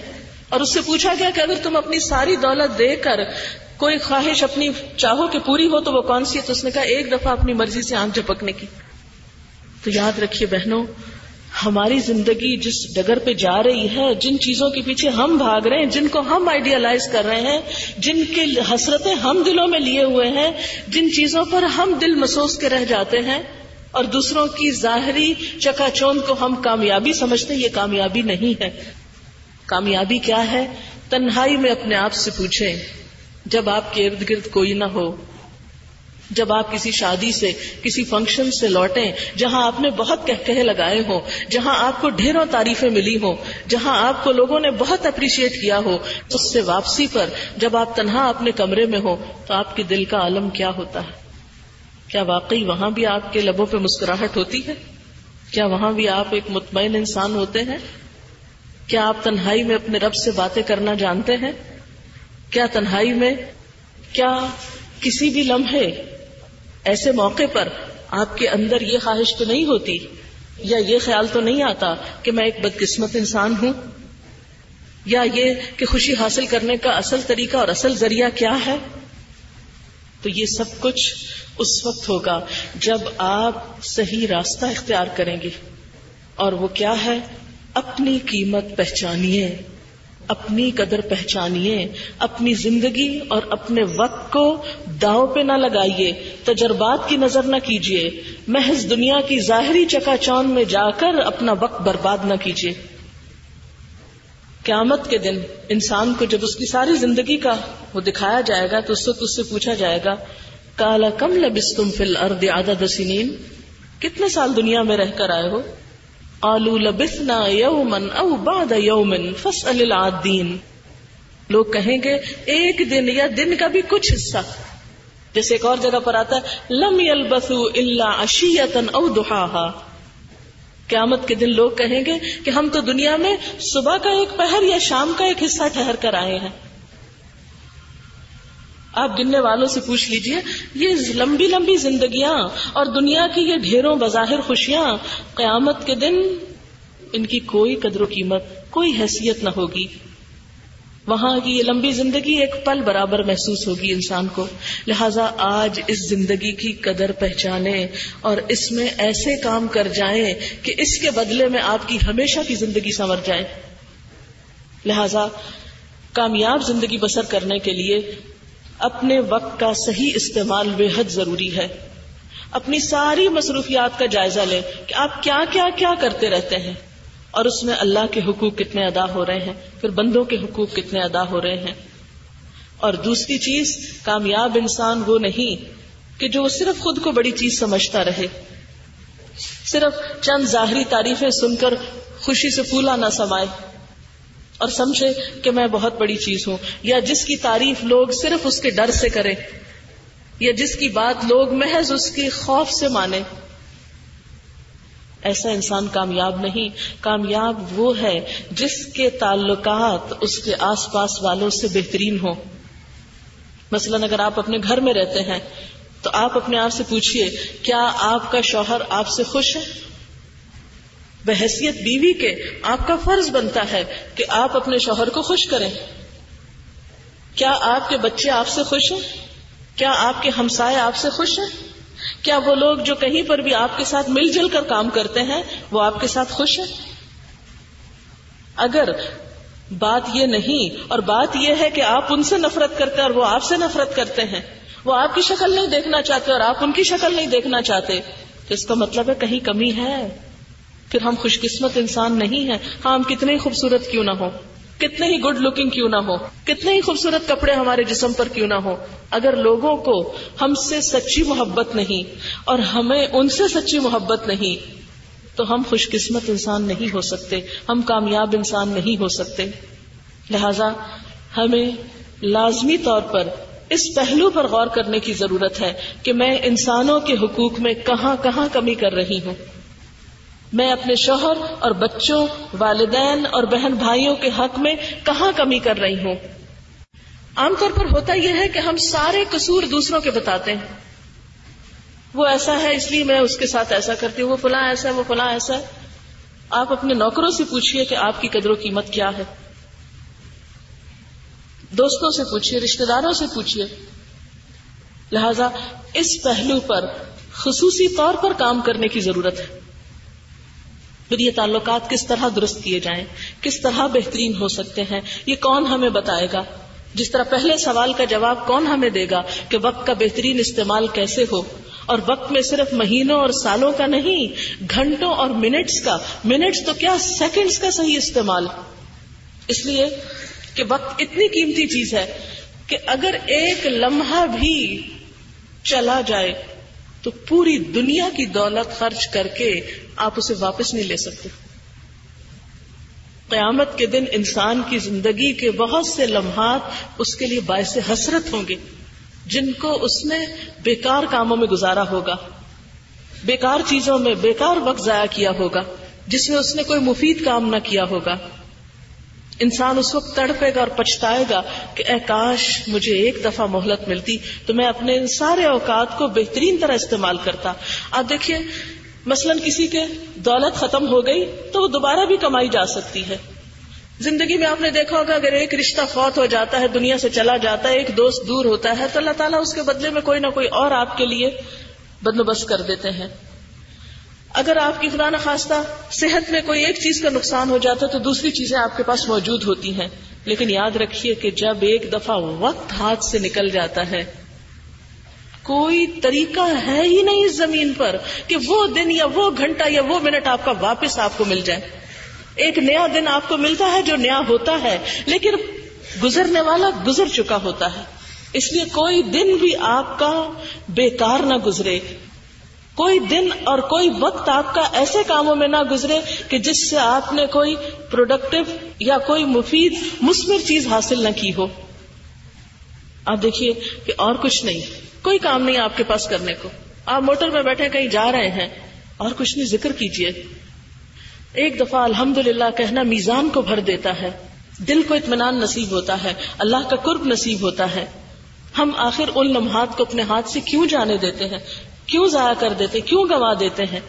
اور اس سے پوچھا گیا کہ اگر تم اپنی ساری دولت دے کر کوئی خواہش اپنی چاہو کہ پوری ہو، تو وہ کون سی ہے؟ تو اس نے کہا، ایک دفعہ اپنی مرضی سے آنکھ جھپکنے کی۔ تو یاد رکھیے بہنوں ہماری زندگی جس ڈگر پہ جا رہی ہے، جن چیزوں کے پیچھے ہم بھاگ رہے ہیں، جن کو ہم آئیڈیالائز کر رہے ہیں، جن کی حسرتیں ہم دلوں میں لیے ہوئے ہیں، جن چیزوں پر ہم دل محسوس کے رہ جاتے ہیں اور دوسروں کی ظاہری چکا چوند کو ہم کامیابی سمجھتے ہیں، یہ کامیابی نہیں ہے۔ کامیابی کیا ہے؟ تنہائی میں اپنے آپ سے پوچھیں، جب آپ کے ارد گرد کوئی نہ ہو۔ جب آپ کسی شادی سے، کسی فنکشن سے لوٹیں، جہاں آپ نے بہت کہہ لگائے ہوں، جہاں آپ کو ڈھیروں تعریفیں ملی ہوں، جہاں آپ کو لوگوں نے بہت اپریشیٹ کیا ہو، اس سے واپسی پر جب آپ تنہا اپنے کمرے میں ہو تو آپ کے دل کا عالم کیا ہوتا ہے؟ کیا واقعی وہاں بھی آپ کے لبوں پہ مسکراہٹ ہوتی ہے؟ کیا وہاں بھی آپ ایک مطمئن انسان ہوتے ہیں؟ کیا آپ تنہائی میں اپنے رب سے باتیں کرنا جانتے ہیں؟ کیا تنہائی میں، کیا کسی بھی لمحے ایسے موقع پر آپ کے اندر یہ خواہش تو نہیں ہوتی یا یہ خیال تو نہیں آتا کہ میں ایک بدقسمت انسان ہوں؟ یا یہ کہ خوشی حاصل کرنے کا اصل طریقہ اور اصل ذریعہ کیا ہے؟ تو یہ سب کچھ اس وقت ہوگا جب آپ صحیح راستہ اختیار کریں گے اور وہ کیا ہے؟ اپنی قیمت پہچانیے۔ اپنی قدر پہچانیے، اپنی زندگی اور اپنے وقت کو داؤ پہ نہ لگائیے، تجربات کی نظر نہ کیجیے، محض دنیا کی ظاہری چکا چون میں جا کر اپنا وقت برباد نہ کیجیے۔ قیامت کے دن انسان کو جب اس کی ساری زندگی کا وہ دکھایا جائے گا تو اس وقت اس سے پوچھا جائے گا کالا کم لبس تم فل ارد آدھا دسینین کتنے سال دنیا میں رہ کر آئے ہو؟ آلو لبسنا یومن او بعد یومن فسأل العادین۔ لوگ کہیں گے، ایک دن یا دن کا بھی کچھ حصہ۔ جیسے ایک اور جگہ پر آتا ہے، لم یلبثو الا عشیتا او دحاہا قیامت کے دن لوگ کہیں گے کہ ہم تو دنیا میں صبح کا ایک پہر یا شام کا ایک حصہ ٹھہر کر آئے ہیں۔ آپ گننے والوں سے پوچھ لیجیے، یہ لمبی لمبی زندگیاں اور دنیا کی یہ ڈھیروں بظاہر خوشیاں، قیامت کے دن ان کی کوئی قدر و قیمت، کوئی حیثیت نہ ہوگی۔ وہاں کی یہ لمبی زندگی ایک پل برابر محسوس ہوگی انسان کو۔ لہذا آج اس زندگی کی قدر پہچانے اور اس میں ایسے کام کر جائیں کہ اس کے بدلے میں آپ کی ہمیشہ کی زندگی سنور جائے۔ لہذا کامیاب زندگی بسر کرنے کے لیے اپنے وقت کا صحیح استعمال بے حد ضروری ہے۔ اپنی ساری مصروفیات کا جائزہ لیں کہ آپ کیا کیا کیا کرتے رہتے ہیں۔ اور اس میں اللہ کے حقوق کتنے ادا ہو رہے ہیں، پھر بندوں کے حقوق کتنے ادا ہو رہے ہیں۔ اور دوسری چیز، کامیاب انسان وہ نہیں کہ جو صرف خود کو بڑی چیز سمجھتا رہے۔ صرف چند ظاہری تعریفیں سن کر خوشی سے پھولا نہ سمائے۔ اور سمجھے کہ میں بہت بڑی چیز ہوں، یا جس کی تعریف لوگ صرف اس کے ڈر سے کریں، یا جس کی بات لوگ محض اس کے خوف سے مانے ایسا انسان کامیاب نہیں، کامیاب وہ ہے جس کے تعلقات اس کے آس پاس والوں سے بہترین ہو مثلا اگر آپ اپنے گھر میں رہتے ہیں، تو آپ اپنے آپ سے پوچھئے، کیا آپ کا شوہر آپ سے خوش ہے؟ بحثیت بیوی کے آپ کا فرض بنتا ہے کہ آپ اپنے شوہر کو خوش کریں۔ کیا آپ کے بچے آپ سے خوش ہیں؟ کیا آپ کے ہمسائے آپ سے خوش ہیں؟ کیا وہ لوگ جو کہیں پر بھی آپ کے ساتھ مل جل کر کام کرتے ہیں، وہ آپ کے ساتھ خوش ہیں؟ اگر بات یہ نہیں، اور بات یہ ہے کہ آپ ان سے نفرت کرتے اور وہ آپ سے نفرت کرتے ہیں، وہ آپ کی شکل نہیں دیکھنا چاہتے اور آپ ان کی شکل نہیں دیکھنا چاہتے، تو اس کا مطلب ہے کہیں کمی ہے۔ پھر ہم خوش قسمت انسان نہیں ہیں۔ ہاں ہم کتنے ہی خوبصورت کیوں نہ ہو کتنے ہی گڈ لکنگ کیوں نہ ہو کتنے ہی خوبصورت کپڑے ہمارے جسم پر کیوں نہ ہو اگر لوگوں کو ہم سے سچی محبت نہیں اور ہمیں ان سے سچی محبت نہیں، تو ہم خوش قسمت انسان نہیں ہو سکتے۔ ہم کامیاب انسان نہیں ہو سکتے۔ لہذا ہمیں لازمی طور پر اس پہلو پر غور کرنے کی ضرورت ہے کہ میں انسانوں کے حقوق میں کہاں کہاں کمی کر رہی ہوں۔ میں اپنے شوہر اور بچوں، والدین اور بہن بھائیوں کے حق میں کہاں کمی کر رہی ہوں؟ عام طور پر ہوتا یہ ہے کہ ہم سارے قصور دوسروں کے بتاتے ہیں۔ وہ ایسا ہے، اس لیے میں اس کے ساتھ ایسا کرتی ہوں۔ وہ فلاں ایسا ہے، وہ فلاں ایسا ہے۔ آپ اپنے نوکروں سے پوچھئے کہ آپ کی قدر و قیمت کیا ہے۔ دوستوں سے پوچھئے رشتے داروں سے پوچھئے۔ لہذا اس پہلو پر خصوصی طور پر کام کرنے کی ضرورت ہے۔ پھر یہ تعلقات کس طرح درست کیے جائیں؟ کس طرح بہترین ہو سکتے ہیں؟ یہ کون ہمیں بتائے گا؟ جس طرح پہلے سوال کا جواب کون ہمیں دے گا کہ وقت کا بہترین استعمال کیسے ہو؟ اور وقت میں صرف مہینوں اور سالوں کا نہیں، گھنٹوں اور منٹس کا۔ منٹس تو کیا سیکنڈز کا صحیح استعمال؟ اس لیے کہ وقت اتنی قیمتی چیز ہے کہ اگر ایک لمحہ بھی چلا جائے تو پوری دنیا کی دولت خرچ کر کے آپ اسے واپس نہیں لے سکتے۔ قیامت کے دن انسان کی زندگی کے بہت سے لمحات اس کے لیے باعث حسرت ہوں گے، جن کو اس نے بیکار کاموں میں گزارا ہوگا، بیکار چیزوں میں بیکار وقت ضائع کیا ہوگا، جس میں اس نے کوئی مفید کام نہ کیا ہوگا۔ انسان اس وقت تڑپے گا اور پچھتائے گا کہ اے کاش مجھے ایک دفعہ مہلت ملتی تو میں اپنے ان سارے اوقات کو بہترین طرح استعمال کرتا۔ آپ دیکھیے، مثلاً کسی کے دولت ختم ہو گئی تو وہ دوبارہ بھی کمائی جا سکتی ہے۔ زندگی میں آپ نے دیکھا ہوگا، اگر ایک رشتہ فوت ہو جاتا ہے، دنیا سے چلا جاتا ہے، ایک دوست دور ہوتا ہے، تو اللہ تعالیٰ اس کے بدلے میں کوئی نہ کوئی اور آپ کے لیے بندوبست کر دیتے ہیں۔ اگر آپ کی خدا نخواستہ صحت میں کوئی ایک چیز کا نقصان ہو جاتا ہے تو دوسری چیزیں آپ کے پاس موجود ہوتی ہیں۔ لیکن یاد رکھیے کہ جب ایک دفعہ وقت ہاتھ سے نکل جاتا ہے، کوئی طریقہ ہے ہی نہیں اس زمین پر کہ وہ دن یا وہ گھنٹہ یا وہ منٹ آپ کا واپس آپ کو مل جائے۔ ایک نیا دن آپ کو ملتا ہے جو نیا ہوتا ہے، لیکن گزرنے والا گزر چکا ہوتا ہے۔ اس لیے کوئی دن بھی آپ کا بیکار نہ گزرے۔ کوئی دن اور کوئی وقت آپ کا ایسے کاموں میں نہ گزرے کہ جس سے آپ نے کوئی پروڈکٹیو یا کوئی مفید مسمر چیز حاصل نہ کی ہو۔ آپ دیکھیے کہ اور کچھ نہیں، کوئی کام نہیں آپ کے پاس کرنے کو۔ آپ موٹر میں بیٹھے کہیں جا رہے ہیں، اور کچھ نہیں، ذکر کیجیے ایک دفعہ الحمد للہ کہنا میزان کو بھر دیتا ہے۔ دل کو اطمینان نصیب ہوتا ہے، اللہ کا قرب نصیب ہوتا ہے۔ ہم آخر ان لمحات کو اپنے ہاتھ سے کیوں جانے دیتے ہیں؟ کیوں ضائع کر دیتے، کیوں گنوا دیتے ہیں؟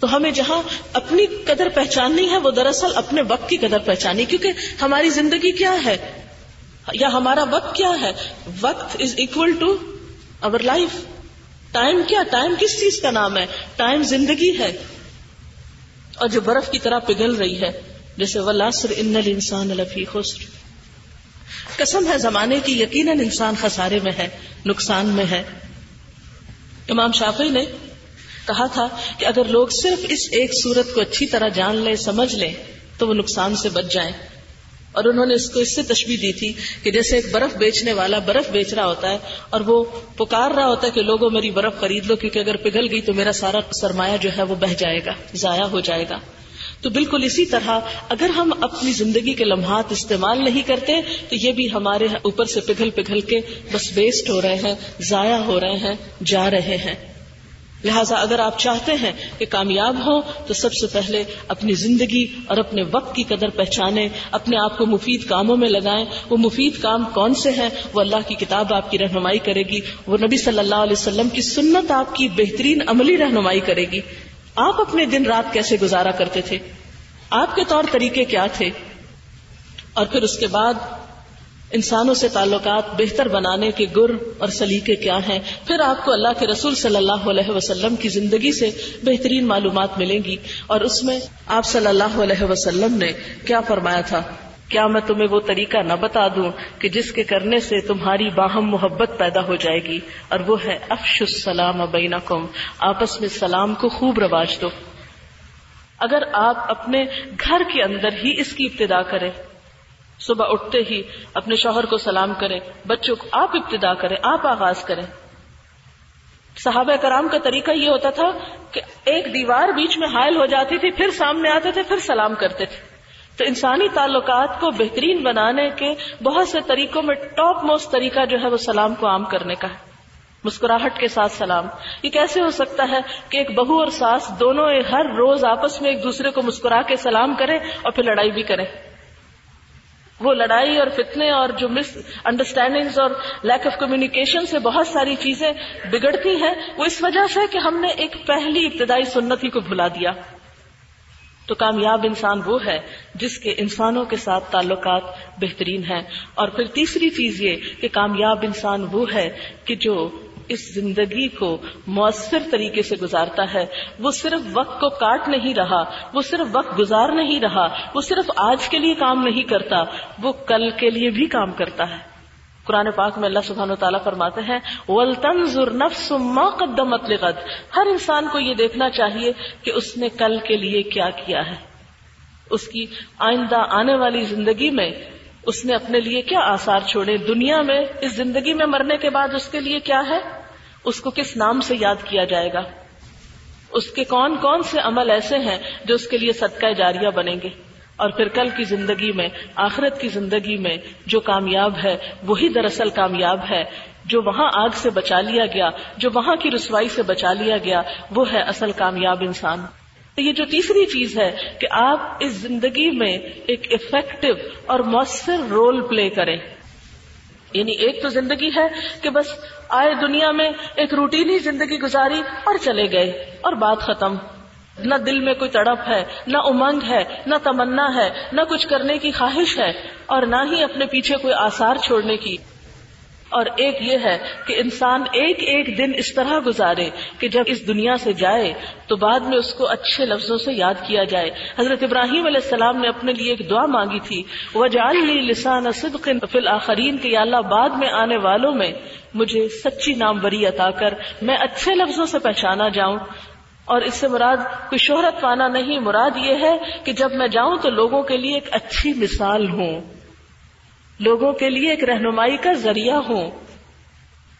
تو ہمیں جہاں اپنی قدر پہچاننی ہے، وہ دراصل اپنے وقت کی قدر پہچانی کیونکہ ہماری زندگی کیا ہے؟ یا ہمارا وقت کیا ہے؟ وقت is equal to our lifetime کیا؟ ٹائم کس چیز کا نام ہے؟ ٹائم زندگی ہے۔ اور جو برف کی طرح پگھل رہی ہے، جیسے ولاسر ان انسان الفی خسر۔ قسم ہے، زمانے کی یقیناً انسان خسارے میں ہے، نقصان میں ہے۔ امام شافی نے کہا تھا کہ اگر لوگ صرف اس ایک صورت کو اچھی طرح جان لیں، سمجھ لیں، تو وہ نقصان سے بچ جائیں۔ اور انہوں نے اس کو اس سے تشبیح دی تھی کہ جیسے ایک برف بیچنے والا برف بیچ رہا ہوتا ہے اور وہ پکار رہا ہوتا ہے کہ لوگوں میری برف خرید لو، کیونکہ اگر پگھل گئی تو میرا سارا سرمایہ جو ہے وہ بہ جائے گا، ضائع ہو جائے گا۔ تو بالکل اسی طرح اگر ہم اپنی زندگی کے لمحات استعمال نہیں کرتے، تو یہ بھی ہمارے اوپر سے پگھل پگھل کے بس ویسٹ ہو رہے ہیں، ضائع ہو رہے ہیں، جا رہے ہیں۔ لہٰذا اگر آپ چاہتے ہیں کہ کامیاب ہوں، تو سب سے پہلے اپنی زندگی اور اپنے وقت کی قدر پہچانے اپنے آپ کو مفید کاموں میں لگائیں۔ وہ مفید کام کون سے ہیں؟ وہ اللہ کی کتاب آپ کی رہنمائی کرے گی۔ وہ نبی صلی اللہ علیہ وسلم کی سنت آپ کی بہترین عملی رہنمائی کرے گی۔ آپ اپنے دن رات کیسے گزارا کرتے تھے؟ آپ کے طور طریقے کیا تھے؟ اور پھر اس کے بعد انسانوں سے تعلقات بہتر بنانے کے گر اور سلیقے کیا ہیں؟ پھر آپ کو اللہ کے رسول صلی اللہ علیہ وسلم کی زندگی سے بہترین معلومات ملیں گی اور اس میں آپ صلی اللہ علیہ وسلم نے کیا فرمایا تھا؟ کیا میں تمہیں وہ طریقہ نہ بتا دوں کہ جس کے کرنے سے تمہاری باہم محبت پیدا ہو جائے گی؟ اور وہ ہے افش السلام بینکم، آپس میں سلام کو خوب رواج دو۔ اگر آپ اپنے گھر کے اندر ہی اس کی ابتدا کریں، صبح اٹھتے ہی اپنے شوہر کو سلام کریں، بچوں کو آپ ابتدا کریں، آپ آغاز کریں۔ صحابہ کرام کا طریقہ یہ ہوتا تھا کہ ایک دیوار بیچ میں حائل ہو جاتی تھی، پھر سامنے آتے تھے، پھر سلام کرتے تھے۔ تو انسانی تعلقات کو بہترین بنانے کے بہت سے طریقوں میں ٹاپ موسٹ طریقہ جو ہے وہ سلام کو عام کرنے کا ہے۔ مسکراہٹ کے ساتھ سلام۔ یہ کیسے ہو سکتا ہے کہ ایک بہو اور ساس دونوں ہر روز آپس میں ایک دوسرے کو مسکرا کے سلام کریں اور پھر لڑائی بھی کریں۔ وہ لڑائی اور فتنے اور جو مس انڈرسٹینڈنگ اور لیک آف کمیونیکیشن سے بہت ساری چیزیں بگڑتی ہیں، وہ اس وجہ سے کہ ہم نے ایک پہلی ابتدائی سنت ہی کو بھلا دیا۔ تو کامیاب انسان وہ ہے جس کے انسانوں کے ساتھ تعلقات بہترین ہیں۔ اور پھر تیسری چیز یہ کہ کامیاب انسان وہ ہے کہ جو اس زندگی کو مؤثر طریقے سے گزارتا ہے۔ وہ صرف وقت کو کاٹ نہیں رہا، وہ صرف وقت گزار نہیں رہا، وہ صرف آج کے لیے کام نہیں کرتا، وہ کل کے لیے بھی کام کرتا ہے۔ قرآن پاک میں اللہ سبحانہ و تعالیٰ فرماتے ہیں قدمت لغد۔ ہر انسان کو یہ دیکھنا چاہیے کہ اس نے کل کے لیے کیا کیا ہے۔ اس کی آئندہ آنے والی زندگی میں اس نے اپنے لیے کیا آثار چھوڑے۔ دنیا میں اس زندگی میں مرنے کے بعد اس کے لیے کیا ہے؟ اس کو کس نام سے یاد کیا جائے گا؟ اس کے کون کون سے عمل ایسے ہیں جو اس کے لیے صدقہ جاریہ بنیں گے؟ اور پھر کل کی زندگی میں، آخرت کی زندگی میں جو کامیاب ہے، وہی دراصل کامیاب ہے۔ جو وہاں آگ سے بچا لیا گیا، جو وہاں کی رسوائی سے بچا لیا گیا، وہ ہے اصل کامیاب انسان۔ تو یہ جو تیسری چیز ہے کہ آپ اس زندگی میں ایک افیکٹو اور مؤثر رول پلے کریں۔ یعنی ایک تو زندگی ہے کہ بس آئے دنیا میں ایک روٹینی زندگی گزاری اور چلے گئے اور بات ختم۔ نہ دل میں کوئی تڑپ ہے، نہ امنگ ہے، نہ تمنا ہے، نہ کچھ کرنے کی خواہش ہے اور نہ ہی اپنے پیچھے کوئی آثار چھوڑنے کی۔ اور ایک یہ ہے کہ انسان ایک ایک دن اس طرح گزارے کہ جب اس دنیا سے جائے تو بعد میں اس کو اچھے لفظوں سے یاد کیا جائے۔ حضرت ابراہیم علیہ السلام نے اپنے لیے ایک دعا مانگی تھی وہ لی لسان صدق فی الآخرین کے اللہ بعد میں آنے والوں میں مجھے سچی نام بری عطا کر، میں اچھے لفظوں سے پہچانا جاؤں۔ اور اس سے مراد کوئی شہرت پانا نہیں، مراد یہ ہے کہ جب میں جاؤں تو لوگوں کے لیے ایک اچھی مثال ہوں۔ لوگوں کے لیے ایک رہنمائی کا ذریعہ ہوں۔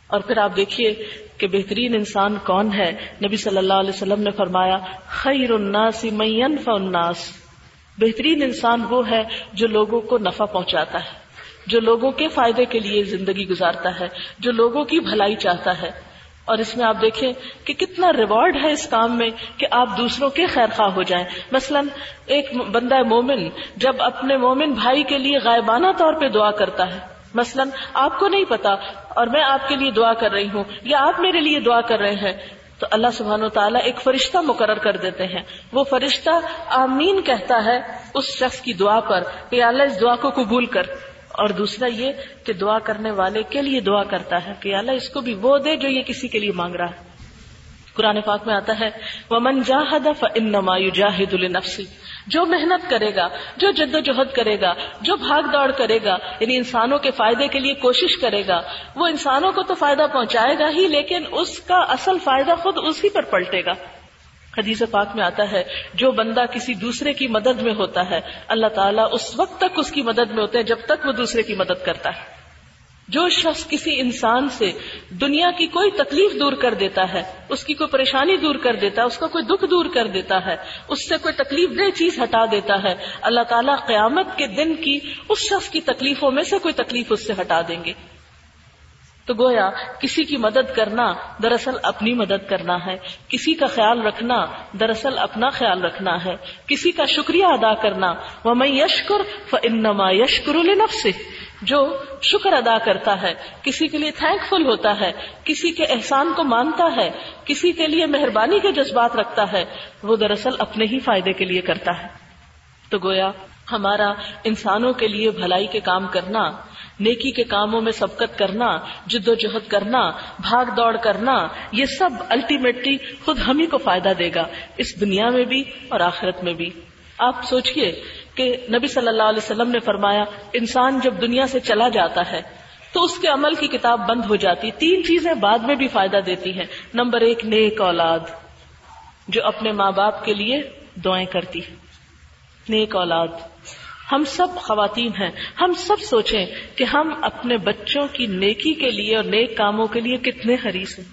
اور پھر آپ دیکھیے کہ بہترین انسان کون ہے۔ نبی صلی اللہ علیہ وسلم نے فرمایا، خیر الناس من ينفع الناس۔ بہترین انسان وہ ہے جو لوگوں کو نفع پہنچاتا ہے، جو لوگوں کے فائدے کے لیے زندگی گزارتا ہے، جو لوگوں کی بھلائی چاہتا ہے۔ اور اس میں آپ دیکھیں کہ کتنا ریوارڈ ہے اس کام میں کہ آپ دوسروں کے خیر خواہ ہو جائیں۔ مثلا ایک بندہ مومن جب اپنے مومن بھائی کے لیے غائبانہ طور پہ دعا کرتا ہے۔ مثلا آپ کو نہیں پتا اور میں آپ کے لیے دعا کر رہی ہوں یا آپ میرے لیے دعا کر رہے ہیں تو اللہ سبحانہ و تعالیٰ ایک فرشتہ مقرر کر دیتے ہیں۔ وہ فرشتہ آمین کہتا ہے اس شخص کی دعا پر کہ اللہ اس دعا کو قبول کر۔ اور دوسرا یہ کہ دعا کرنے والے کے لیے دعا کرتا ہے کہ اللہ اس کو بھی وہ دے جو یہ کسی کے لیے مانگ رہا ہے۔ قرآن پاک میں آتا ہے وہ من جاہد فنما جاہد النفسی جو محنت کرے گا، جو جد و جہد کرے گا، جو بھاگ دوڑ کرے گا یعنی انسانوں کے فائدے کے لیے کوشش کرے گا، وہ انسانوں کو تو فائدہ پہنچائے گا ہی، لیکن اس کا اصل فائدہ خود اسی پر پلٹے گا۔ حدیث پاک میں آتا ہے، جو بندہ کسی دوسرے کی مدد میں ہوتا ہے، اللہ تعالیٰ اس وقت تک اس کی مدد میں ہوتے ہیں جب تک وہ دوسرے کی مدد کرتا ہے۔ جو شخص کسی انسان سے دنیا کی کوئی تکلیف دور کر دیتا ہے، اس کی کوئی پریشانی دور کر دیتا ہے، اس کا کوئی دکھ دور کر دیتا ہے، اس سے کوئی تکلیف دہ چیز ہٹا دیتا ہے، اللہ تعالیٰ قیامت کے دن کی اس شخص کی تکلیفوں میں سے کوئی تکلیف اس سے ہٹا دیں گے۔ تو گویا کسی کی مدد کرنا دراصل اپنی مدد کرنا ہے۔ کسی کا خیال رکھنا دراصل اپنا خیال رکھنا ہے۔ کسی کا شکریہ ادا کرنا وہ میں یشکر انما یشکر النف سے جو شکر ادا کرتا ہے، کسی کے لیے تھینک فل ہوتا ہے، کسی کے احسان کو مانتا ہے، کسی کے لیے مہربانی کے جذبات رکھتا ہے، وہ دراصل اپنے ہی فائدے کے لیے کرتا ہے۔ تو گویا ہمارا انسانوں کے لیے بھلائی کے کام کرنا نیکی کے کاموں میں سبقت کرنا، جد و جہد کرنا، بھاگ دوڑ کرنا، یہ سب الٹیمیٹلی خود ہم ہی کو فائدہ دے گا، اس دنیا میں بھی اور آخرت میں بھی۔ آپ سوچئے کہ نبی صلی اللہ علیہ وسلم نے فرمایا، انسان جب دنیا سے چلا جاتا ہے، تو اس کے عمل کی کتاب بند ہو جاتی، تین چیزیں بعد میں بھی فائدہ دیتی ہیں۔ نمبر ایک، نیک اولاد، جو اپنے ماں باپ کے لیے دعائیں کرتی ہے۔ نیک اولاد۔ ہم سب خواتین ہیں۔ ہم سب سوچیں کہ ہم اپنے بچوں کی نیکی کے لیے اور نیک کاموں کے لیے کتنے حریص ہیں،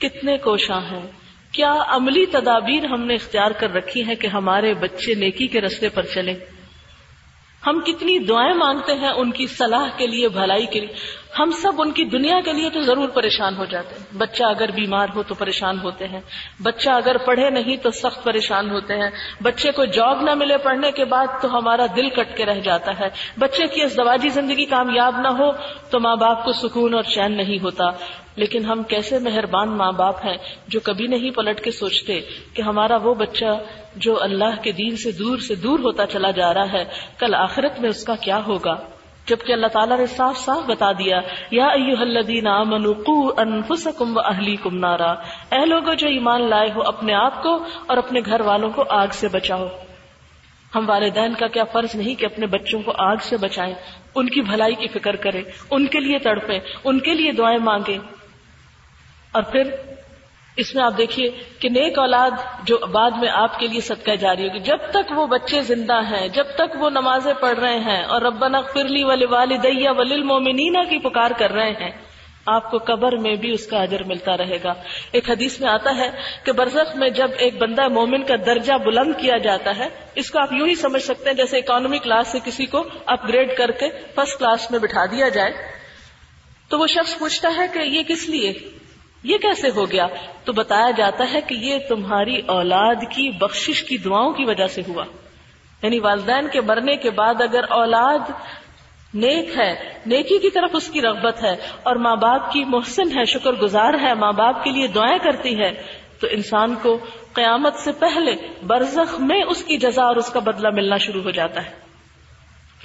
کتنے کوشاں ہیں۔ کیا عملی تدابیر ہم نے اختیار کر رکھی ہیں کہ ہمارے بچے نیکی کے رستے پر چلیں؟ ہم کتنی دعائیں مانگتے ہیں ان کی صلاح کے لیے، بھلائی کے لیے۔ ہم سب ان کی دنیا کے لیے تو ضرور پریشان ہو جاتے ہیں۔ بچہ اگر بیمار ہو تو پریشان ہوتے ہیں۔ بچہ اگر پڑھے نہیں تو سخت پریشان ہوتے ہیں۔ بچے کو جاب نہ ملے پڑھنے کے بعد تو ہمارا دل کٹ کے رہ جاتا ہے۔ بچے کی اس زندگی کامیاب نہ ہو تو ماں باپ کو سکون اور چین نہیں ہوتا۔ لیکن ہم کیسے مہربان ماں باپ ہیں جو کبھی نہیں پلٹ کے سوچتے کہ ہمارا وہ بچہ جو اللہ کے دین سے دور سے دور ہوتا چلا جا رہا ہے، کل آخرت میں اس کا کیا ہوگا؟ جبکہ اللہ تعالیٰ نے صاف صاف بتا دیا، یا انفسکم و نارا۔ اے لوگوں جو ایمان لائے ہو اپنے آپ کو اور اپنے گھر والوں کو آگ سے بچاؤ۔ ہم والدین کا کیا فرض نہیں کہ اپنے بچوں کو آگ سے بچائیں؟ ان کی بھلائی کی فکر کریں، ان کے لیے تڑپیں، ان کے لیے دعائیں مانگیں۔ اور پھر اس میں آپ دیکھیے کہ نیک اولاد جو بعد میں آپ کے لیے صدقہ جاری ہوگی۔ جب تک وہ بچے زندہ ہیں، جب تک وہ نمازیں پڑھ رہے ہیں اور ربنا فرلی ولی والدیا ولیل مومنینا کی پکار کر رہے ہیں، آپ کو قبر میں بھی اس کا اجر ملتا رہے گا۔ ایک حدیث میں آتا ہے کہ برزخ میں جب ایک بندہ مومن کا درجہ بلند کیا جاتا ہے، اس کو آپ یوں ہی سمجھ سکتے ہیں جیسے اکانومی کلاس سے کسی کو اپ گریڈ کر کے فرسٹ کلاس میں بٹھا دیا جائے۔ تو وہ شخص پوچھتا ہے کہ یہ کس لیے؟ یہ کیسے ہو گیا؟ تو بتایا جاتا ہے کہ یہ تمہاری اولاد کی بخشش کی دعاؤں کی وجہ سے ہوا۔ یعنی والدین کے مرنے کے بعد اگر اولاد نیک ہے، نیکی کی طرف اس کی رغبت ہے اور ماں باپ کی محسن ہے، شکر گزار ہے، ماں باپ کے لیے دعائیں کرتی ہے، تو انسان کو قیامت سے پہلے برزخ میں اس کی جزا اور اس کا بدلہ ملنا شروع ہو جاتا ہے۔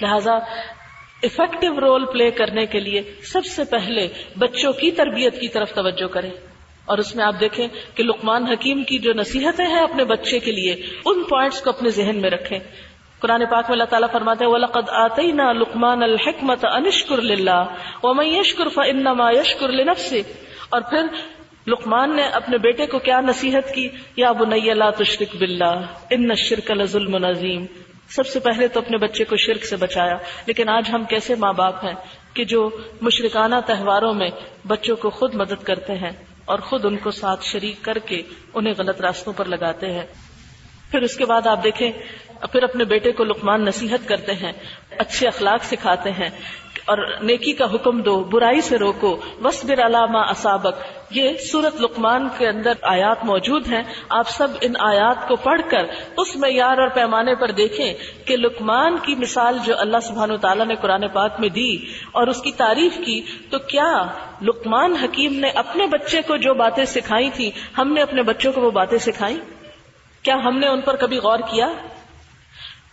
لہذا افیکٹو رول پلے کرنے کے لیے سب سے پہلے بچوں کی تربیت کی طرف توجہ کریں۔ اور اس میں آپ دیکھیں کہ لقمان حکیم کی جو نصیحتیں ہیں اپنے بچے کے لیے، ان پوائنٹس کو اپنے ذہن میں رکھیں۔ قرآن پاک میں اللہ تعالیٰ فرماتے ہیں، وَلَقَدْ آتَيْنَا لُقْمَانَ الْحِكْمَةَ أَنِشْكُرْ لِلَّهِ وَمَنْ يَشْكُرْ فَإِنَّمَا يَشْكُرْ لِنَفْسِهِ۔ اور پھر لقمان نے اپنے بیٹے کو کیا نصیحت کی؟ یا بنی لا تشرک باللہ ان الشرک لظلم عظیم سب سے پہلے تو اپنے بچے کو شرک سے بچایا، لیکن آج ہم کیسے ماں باپ ہیں کہ جو مشرکانہ تہواروں میں بچوں کو خود مدد کرتے ہیں اور خود ان کو ساتھ شریک کر کے انہیں غلط راستوں پر لگاتے ہیں۔ پھر اس کے بعد آپ دیکھیں، پھر اپنے بیٹے کو لقمان نصیحت کرتے ہیں، اچھے اخلاق سکھاتے ہیں۔ اور نیکی کا حکم دو، برائی سے روکو۔ وسبر علامہ اسابق یہ سورت لقمان کے اندر آیات موجود ہیں۔ آپ سب ان آیات کو پڑھ کر اس معیار اور پیمانے پر دیکھیں کہ لقمان کی مثال جو اللہ سبحانہ تعالیٰ نے قرآن پاک میں دی اور اس کی تعریف کی، تو کیا لقمان حکیم نے اپنے بچے کو جو باتیں سکھائی تھی ہم نے اپنے بچوں کو وہ باتیں سکھائی؟ کیا ہم نے ان پر کبھی غور کیا؟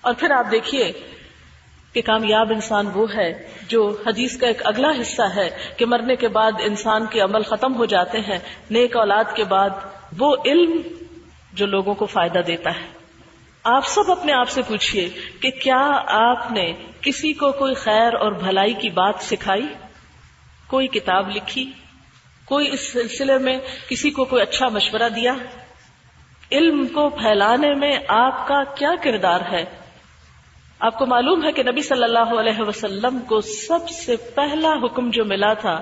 اور پھر آپ دیکھیے کہ کامیاب انسان وہ ہے جو حدیث کا ایک اگلا حصہ ہے کہ مرنے کے بعد انسان کے عمل ختم ہو جاتے ہیں، نیک اولاد کے بعد وہ علم جو لوگوں کو فائدہ دیتا ہے۔ آپ سب اپنے آپ سے پوچھئے کہ کیا آپ نے کسی کو کوئی خیر اور بھلائی کی بات سکھائی؟ کوئی کتاب لکھی؟ کوئی اس سلسلے میں کسی کو کوئی اچھا مشورہ دیا؟ علم کو پھیلانے میں آپ کا کیا کردار ہے؟ آپ کو معلوم ہے کہ نبی صلی اللہ علیہ وسلم کو سب سے پہلا حکم جو ملا تھا،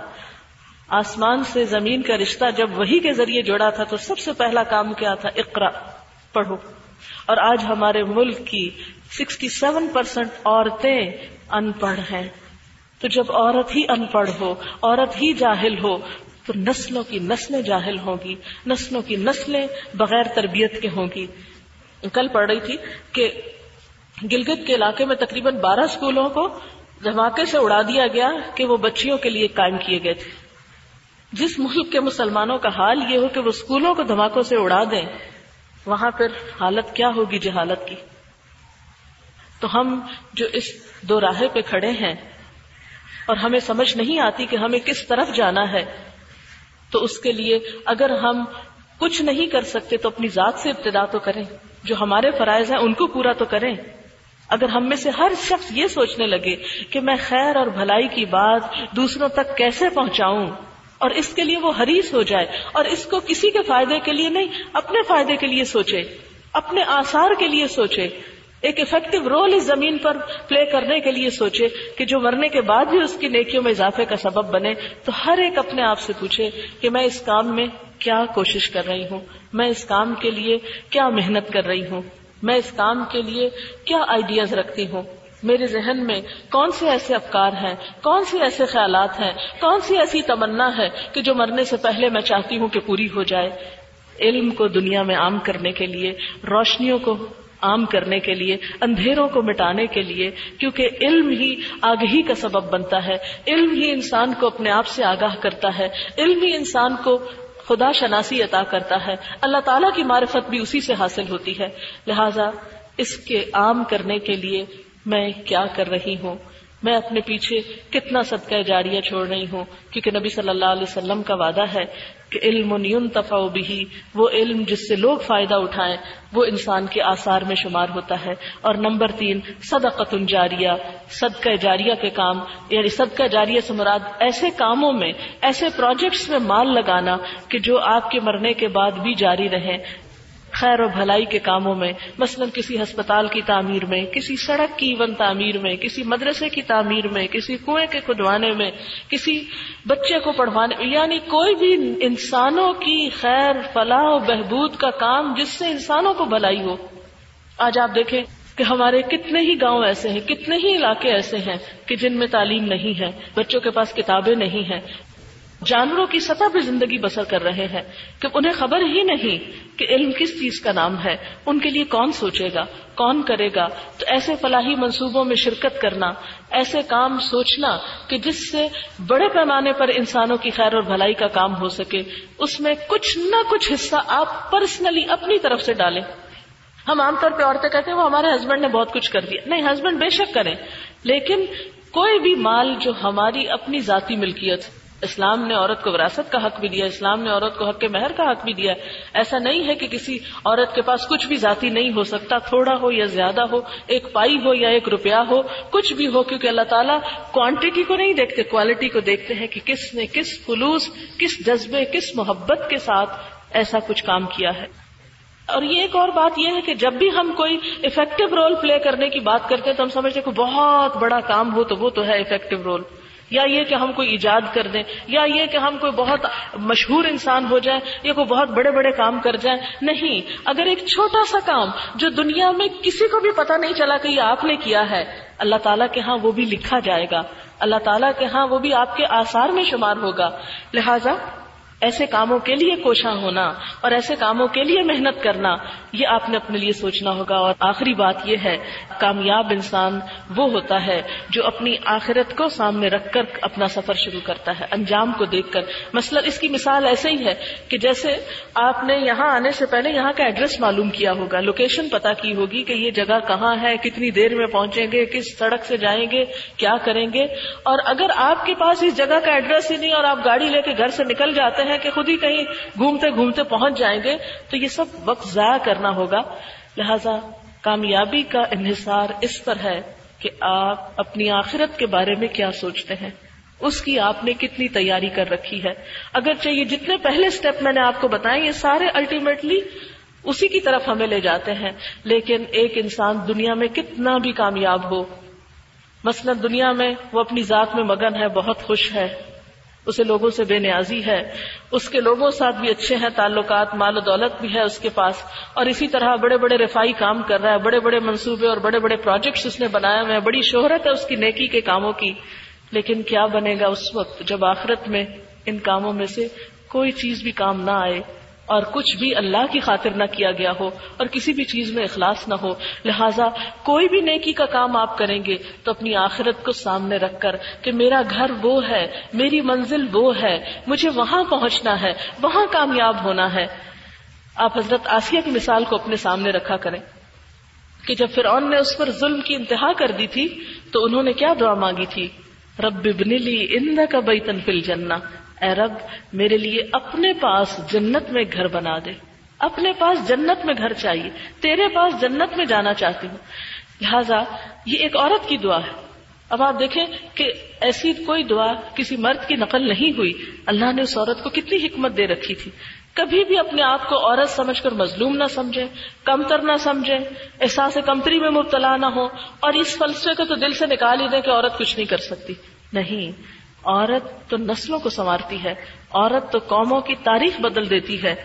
آسمان سے زمین کا رشتہ جب وہی کے ذریعے جوڑا تھا تو سب سے پہلا کام کیا تھا اقرا پڑھو۔ اور آج ہمارے ملک کی سکسٹی سیون پرسینٹ عورتیں ان پڑھ ہیں۔ تو جب عورت ہی ان پڑھ ہو، عورت ہی جاہل ہو، تو نسلوں کی نسلیں جاہل ہوں گی، نسلوں کی نسلیں بغیر تربیت کے ہوں گی۔ کل پڑھ رہی تھی کہ گلگت کے علاقے میں تقریباً بارہ اسکولوں کو دھماکے سے اڑا دیا گیا کہ وہ بچیوں کے لیے قائم کیے گئے تھے۔ جس ملک کے مسلمانوں کا حال یہ ہو کہ وہ اسکولوں کو دھماکوں سے اڑا دیں، وہاں پھر حالت کیا ہوگی جہالت کی؟ تو ہم جو اس دو راہے پہ کھڑے ہیں اور ہمیں سمجھ نہیں آتی کہ ہمیں کس طرف جانا ہے، تو اس کے لیے اگر ہم کچھ نہیں کر سکتے تو اپنی ذات سے ابتدا تو کریں، جو ہمارے فرائض ہیں ان کو پورا تو کریں۔ اگر ہم میں سے ہر شخص یہ سوچنے لگے کہ میں خیر اور بھلائی کی بات دوسروں تک کیسے پہنچاؤں اور اس کے لیے وہ حریص ہو جائے اور اس کو کسی کے فائدے کے لیے نہیں، اپنے فائدے کے لیے سوچے، اپنے آثار کے لیے سوچے، ایک افیکٹو رول اس زمین پر پلے کرنے کے لیے سوچے کہ جو مرنے کے بعد بھی اس کی نیکیوں میں اضافے کا سبب بنے تو ہر ایک اپنے آپ سے پوچھے کہ میں اس کام میں کیا کوشش کر رہی ہوں، میں اس کام کے لیے کیا محنت کر رہی ہوں۔ میں اس کام کے لیے کیا آئیڈیاز رکھتی ہوں؟ میرے ذہن میں کون سے ایسے افکار ہیں؟ کون سے ایسے خیالات ہیں؟ کون سی ایسی تمنا ہے کہ جو مرنے سے پہلے میں چاہتی ہوں کہ پوری ہو جائے؟ علم کو دنیا میں عام کرنے کے لیے، روشنیوں کو عام کرنے کے لیے، اندھیروں کو مٹانے کے لیے، کیونکہ علم ہی آگہی کا سبب بنتا ہے۔ علم ہی انسان کو اپنے آپ سے آگاہ کرتا ہے۔ علم ہی انسان کو خدا شناسی عطا کرتا ہے۔ اللہ تعالیٰ کی معرفت بھی اسی سے حاصل ہوتی ہے۔ لہذا اس کے عام کرنے کے لیے میں کیا کر رہی ہوں؟ میں اپنے پیچھے کتنا صدقہ جاریہ چھوڑ رہی ہوں کیونکہ نبی صلی اللہ علیہ وسلم کا وعدہ ہے کہ علم ينتفع به وہ علم جس سے لوگ فائدہ اٹھائیں، وہ انسان کے آثار میں شمار ہوتا ہے۔ اور نمبر تین صدقۃ جاریہ، صدقہ جاریہ کے کام یعنی صدقہ جاریہ سے مراد ایسے کاموں میں، ایسے پروجیکٹس میں مال لگانا کہ جو آپ کے مرنے کے بعد بھی جاری رہیں۔ خیر و بھلائی کے کاموں میں، مثلا کسی ہسپتال کی تعمیر میں، کسی سڑک کی ایون تعمیر میں، کسی مدرسے کی تعمیر میں، کسی کنویں کے کھدوانے میں، کسی بچے کو پڑھوانے میں یعنی کوئی بھی انسانوں کی خیر، فلاح و بہبود کا کام جس سے انسانوں کو بھلائی ہو۔ آج آپ دیکھیں کہ ہمارے کتنے ہی گاؤں ایسے ہیں، کتنے ہی علاقے ایسے ہیں کہ جن میں تعلیم نہیں ہے، بچوں کے پاس کتابیں نہیں ہیں جانوروں کی سطح پہ زندگی بسر کر رہے ہیں کہ انہیں خبر ہی نہیں کہ علم کس چیز کا نام ہے، ان کے لیے کون سوچے گا، کون کرے گا؟ تو ایسے فلاحی منصوبوں میں شرکت کرنا، ایسے کام سوچنا کہ جس سے بڑے پیمانے پر انسانوں کی خیر اور بھلائی کا کام ہو سکے، اس میں کچھ نہ کچھ حصہ آپ پرسنلی اپنی طرف سے ڈالیں۔ ہم عام طور پہ عورتیں کہتے ہیں، وہ ہمارے ہسبینڈ نے بہت کچھ کر دیا۔ نہیں ہسبینڈ بے شک کریں، لیکن کوئی بھی مال جو ہماری اپنی ذاتی ملکیت اسلام نے عورت کو وراثت کا حق بھی دیا، اسلام نے عورت کو حق کے مہر کا حق بھی دیا۔ ایسا نہیں ہے کہ کسی عورت کے پاس کچھ بھی ذاتی نہیں ہو سکتا، تھوڑا ہو یا زیادہ ہو، ایک پائی ہو یا ایک روپیہ ہو، کچھ بھی ہو، کیونکہ اللہ تعالیٰ کوانٹٹی کو نہیں دیکھتے کوالٹی کو دیکھتے ہیں کہ کس نے کس خلوص، کس جذبے، کس محبت کے ساتھ ایسا کچھ کام کیا ہے۔ اور یہ ایک اور بات یہ ہے کہ جب بھی ہم کوئی افیکٹو رول پلے کرنے کی بات کرتے ہیں تو ہم سمجھتے کہ بہت بڑا کام ہو تو وہ تو ہے افیکٹو رول یا یہ کہ ہم کوئی ایجاد کر دیں، یا یہ کہ ہم کوئی بہت مشہور انسان ہو جائیں، یا کوئی بہت بڑے بڑے کام کر جائیں۔ نہیں، اگر ایک چھوٹا سا کام جو دنیا میں کسی کو بھی پتا نہیں چلا کہ یہ آپ نے کیا ہے، اللہ تعالیٰ کے ہاں وہ بھی لکھا جائے گا۔ اللہ تعالیٰ کے ہاں وہ بھی آپ کے آثار میں شمار ہوگا۔ لہذا ایسے کاموں کے لیے کوشاں ہونا اور ایسے کاموں کے لیے محنت کرنا، یہ آپ نے اپنے لیے سوچنا ہوگا۔ اور آخری بات یہ ہے، کامیاب انسان وہ ہوتا ہے جو اپنی آخرت کو سامنے رکھ کر اپنا سفر شروع کرتا ہے، انجام کو دیکھ کر۔ مثلا اس کی مثال ایسے ہی ہے کہ جیسے آپ نے یہاں آنے سے پہلے یہاں کا ایڈریس معلوم کیا ہوگا، لوکیشن پتا کی ہوگی کہ یہ جگہ کہاں ہے، کتنی دیر میں پہنچیں گے، کس سڑک سے جائیں گے، کیا کریں گے۔ اور اگر آپ کے پاس اس جگہ کا ایڈریس ہی نہیں اور آپ گاڑی لے کے گھر سے نکل جاتے ہیں کہ خود ہی کہیں گھومتے گھومتے پہنچ جائیں گے، تو یہ سب وقت ضائع کرنا ہوگا۔ لہذا کامیابی کا انحصار اس پر ہے کہ آپ اپنی آخرت کے بارے میں کیا سوچتے ہیں۔ اس کی آپ نے کتنی تیاری کر رکھی ہے۔ اگرچہ یہ جتنے پہلے سٹیپ میں نے آپ کو بتائے، یہ سارے الٹیمیٹلی اسی کی طرف ہمیں لے جاتے ہیں۔ لیکن ایک انسان دنیا میں کتنا بھی کامیاب ہو، مثلا دنیا میں وہ اپنی ذات میں مگن ہے، بہت خوش ہے۔ اسے لوگوں سے بے نیازی ہے۔ اس کے لوگوں ساتھ بھی اچھے ہیں، تعلقات، مال و دولت بھی ہے اس کے پاس۔ اور اسی طرح بڑے بڑے رفائی کام کر رہا ہے، بڑے بڑے منصوبے اور بڑے بڑے پروجیکٹس اس نے بنایا ہوئے ہیں۔ بڑی شہرت ہے اس کی نیکی کے کاموں کی۔ لیکن کیا بنے گا اس وقت جب آخرت میں ان کاموں میں سے کوئی چیز بھی کام نہ آئے؟ اور کچھ بھی اللہ کی خاطر نہ کیا گیا ہو اور کسی بھی چیز میں اخلاص نہ ہو، لہٰذا کوئی بھی نیکی کا کام آپ کریں گے تو اپنی آخرت کو سامنے رکھ کر کہ میرا گھر وہ ہے، میری منزل وہ ہے، مجھے وہاں پہنچنا ہے، وہاں کامیاب ہونا ہے۔ آپ حضرت آسیہ کی مثال کو اپنے سامنے رکھا کریں کہ جب فرعون نے اس پر ظلم کی انتہا کر دی تھی تو انہوں نے کیا دعا مانگی تھی؟ رب لی ان کا بیتن فل جنا اے رب، میرے لیے اپنے پاس جنت میں گھر بنا دے۔ اپنے پاس جنت میں گھر چاہیے۔ تیرے پاس جنت میں جانا چاہتی ہوں۔ لہذا یہ ایک عورت کی دعا ہے۔ اب آپ دیکھیں کہ ایسی کوئی دعا کسی مرد کی نقل نہیں ہوئی۔ اللہ نے اس عورت کو کتنی حکمت دے رکھی تھی۔ کبھی بھی اپنے آپ کو عورت سمجھ کر مظلوم نہ سمجھے کمتر نہ سمجھے احساس کمتری میں مبتلا نہ ہو اور اس فلسفے کو تو دل سے نکال ہی دیں کہ عورت کچھ نہیں کر سکتی۔ نہیں عورت تو نسلوں کو سنوارتی ہے عورت تو قوموں کی تاریخ بدل دیتی ہے۔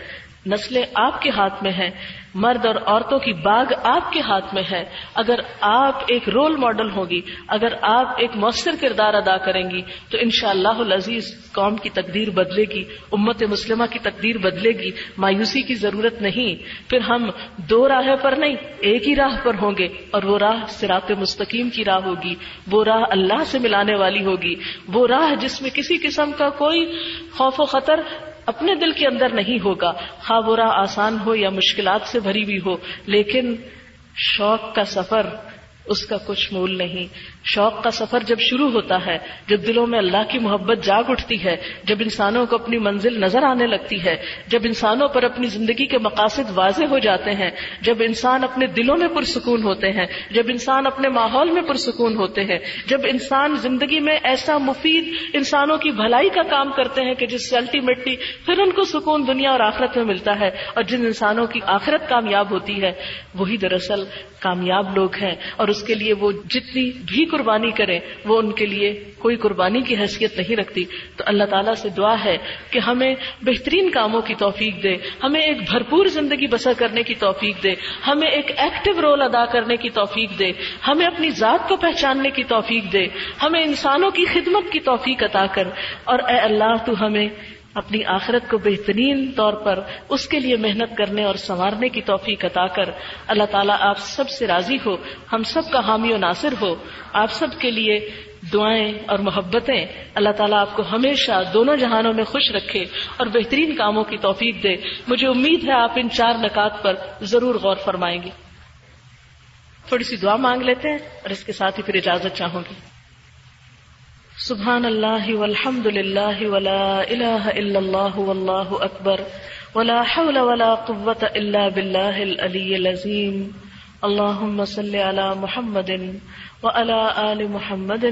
نسلیں آپ کے ہاتھ میں ہیں، مرد اور عورتوں کی باغ آپ کے ہاتھ میں ہے۔ اگر آپ ایک رول ماڈل ہوگی اگر آپ ایک مؤثر کردار ادا کریں گی، تو ان شاء اللہ عزیز قوم کی تقدیر بدلے گی، امت مسلمہ کی تقدیر بدلے گی۔ مایوسی کی ضرورت نہیں۔ پھر ہم دو راہ پر نہیں، ایک ہی راہ پر ہوں گے۔ اور وہ راہ سرات مستقیم کی راہ ہوگی۔ وہ راہ اللہ سے ملانے والی ہوگی۔ وہ راہ جس میں کسی قسم کا کوئی خوف و خطر اپنے دل کے اندر نہیں ہوگا۔ خواہ برا آسان ہو یا مشکلات سے بھری بھی ہو، لیکن شوق کا سفر اس کا کچھ مول نہیں۔ شوق کا سفر جب شروع ہوتا ہے، جب دلوں میں اللہ کی محبت جاگ اٹھتی ہے، جب انسانوں کو اپنی منزل نظر آنے لگتی ہے، جب انسانوں پر اپنی زندگی کے مقاصد واضح ہو جاتے ہیں، جب انسان اپنے دلوں میں پرسکون ہوتے ہیں، جب انسان اپنے ماحول میں پرسکون ہوتے ہیں، جب انسان زندگی میں ایسا مفید انسانوں کی بھلائی کا کام کرتے ہیں کہ جس سے الٹیمیٹلی پھر ان کو سکون دنیا اور آخرت میں ملتا ہے اور جن انسانوں کی آخرت کامیاب ہوتی ہے، وہی دراصل کامیاب لوگ ہیں۔ اور اس کے لیے وہ جتنی بھی قربانی کریں وہ ان کے لیے کوئی قربانی کی حیثیت نہیں رکھتی۔ تو اللہ تعالیٰ سے دعا ہے کہ ہمیں بہترین کاموں کی توفیق دے، ہمیں ایک بھرپور زندگی بسر کرنے کی توفیق دے، ہمیں ایک ایکٹیو رول ادا کرنے کی توفیق دے، ہمیں اپنی ذات کو پہچاننے کی توفیق دے، ہمیں انسانوں کی خدمت کی توفیق عطا کر۔ اور اے اللہ، تو ہمیں اپنی آخرت کو بہترین طور پر اس کے لیے محنت کرنے اور سنوارنے کی توفیق عطا کر۔ اللہ تعالیٰ آپ سب سے راضی ہو، ہم سب کا حامی و ناصر ہو۔ آپ سب کے لیے دعائیں اور محبتیں۔ اللہ تعالیٰ آپ کو ہمیشہ دونوں جہانوں میں خوش رکھے اور بہترین کاموں کی توفیق دے۔ مجھے امید ہے آپ ان چار نکات پر ضرور غور فرمائیں گے۔ تھوڑی سی دعا مانگ لیتے ہیں اور اس کے ساتھ ہی پھر اجازت چاہوں گی۔ سبحان اللہ والحمد للہ ولا الہ الا اللہ واللہ اکبر ولا حول ولا قوة الا باللہ العلی العظیم اللہم صلی علی محمد وعلى آل محمد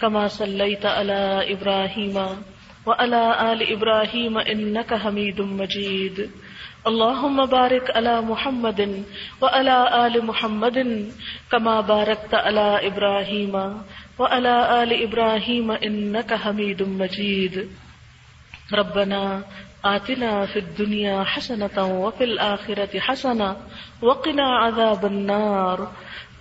كما صليت على إبراهيم وعلى آل إبراهيم إنك حميد مجيد اللهم بارك على محمد وعلى آل محمد كما باركت على إبراهيم وعلى آل إبراهيم إنك حميد مجيد. ربنا آتنا في الدنيا حسنة وفي الآخرة حسنة وقنا عذاب النار.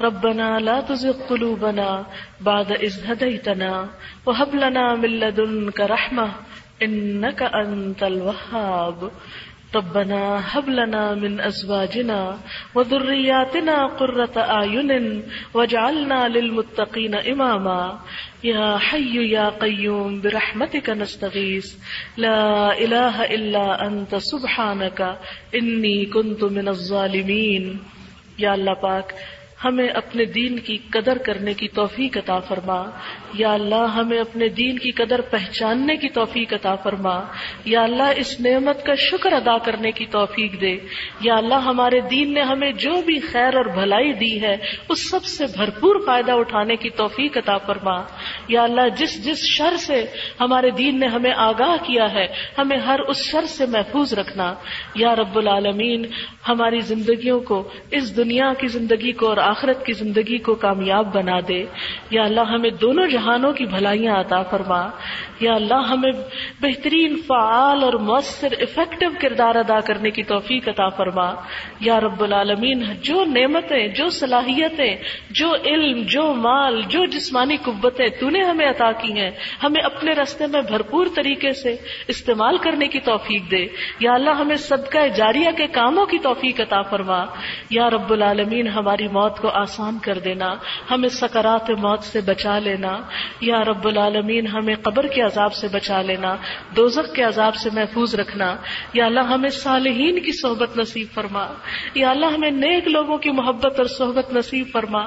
ربنا لا تزغ قلوبنا بعد إذ هديتنا وهب لنا من لدنك رحمة إنك أنت الوهاب. ربنا هب لنا من أزواجنا وذرياتنا قرة أعين واجعلنا للمتقين إماما. يا حي يا قيوم، برحمتك نستغيث. لا إله إلا أنت، سبحانك إني كنت من الظالمين. یا اللہ پاک، ہمیں اپنے دین کی قدر کرنے کی توفیق عطا فرما۔ یا اللہ ہمیں اپنے دین کی قدر پہچاننے کی توفیق عطا فرما۔ یا اللہ اس نعمت کا شکر ادا کرنے کی توفیق دے۔ یا اللہ ہمارے دین نے ہمیں جو بھی خیر اور بھلائی دی ہے، اس سب سے بھرپور فائدہ اٹھانے کی توفیق عطا فرما۔ یا اللہ جس جس شر سے ہمارے دین نے ہمیں آگاہ کیا ہے، ہمیں ہر اس شر سے محفوظ رکھنا۔ یا رب العالمین، ہماری زندگیوں کو، اس دنیا کی زندگی کو اور آخرت کی زندگی کو کامیاب بنا دے۔ یا اللہ ہمیں دونوں جہانوں کی بھلائیاں عطا فرما۔ یا اللہ ہمیں بہترین فعال اور مؤثر افیکٹو کردار ادا کرنے کی توفیق عطا فرما۔ یا رب العالمین، جو نعمتیں، جو صلاحیتیں، جو علم، جو مال، جو جسمانی قوتیں تو نے ہمیں عطا کی ہیں، ہمیں اپنے رستے میں بھرپور طریقے سے استعمال کرنے کی توفیق دے۔ یا اللہ، ہمیں صدقہ جاریہ کے کاموں کی توفیق عطا فرما۔ یا رب العالمین، ہماری موت کو آسان کر دینا، ہمیں سکرات موت سے بچا لینا۔ یا رب العالمین، ہمیں قبر کے عذاب سے بچا لینا۔ دوزخ کے عذاب سے محفوظ رکھنا۔ یا اللہ ہمیں صالحین کی صحبت نصیب فرما۔ یا اللہ ہمیں نیک لوگوں کی محبت اور صحبت نصیب فرما۔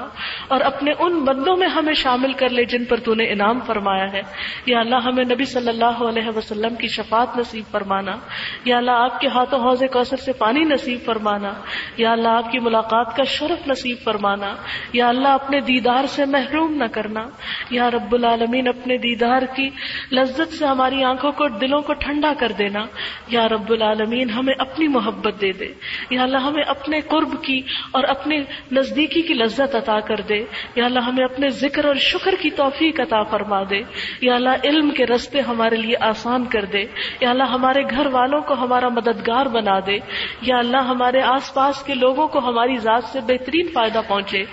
اور اپنے ان بندوں میں ہمیں شامل کر لے جن پر تو نے انعام فرمایا ہے۔ یا اللہ ہمیں نبی صلی اللہ علیہ وسلم کی شفاعت نصیب فرمانا۔ یا اللہ آپ کے ہاتھوں حوض کوثر سے پانی نصیب فرمانا۔ یا اللہ آپ کی ملاقات کا شرف نصیب فرمانا۔ یا اللہ اپنے دیدار سے محروم نہ کرنا۔ یا رب العالمین اپنے دیدار کی لذت سے ہماری آنکھوں کو دلوں کو ٹھنڈا کر دینا۔ یا رب العالمین، ہمیں اپنی محبت دے دے۔ یا اللہ، ہمیں اپنے قرب کی اور اپنے نزدیکی کی لذت عطا کر دے۔ یا اللہ، ہمیں اپنے ذکر اور شکر کی توفیق عطا فرما دے۔ یا اللہ، علم کے رستے ہمارے لیے آسان کر دے۔ یا اللہ، ہمارے گھر والوں کو ہمارا مددگار بنا دے۔ یا اللہ، ہمارے آس پاس کے لوگوں کو ہماری ذات سے بہترین فائدہ پہنچے۔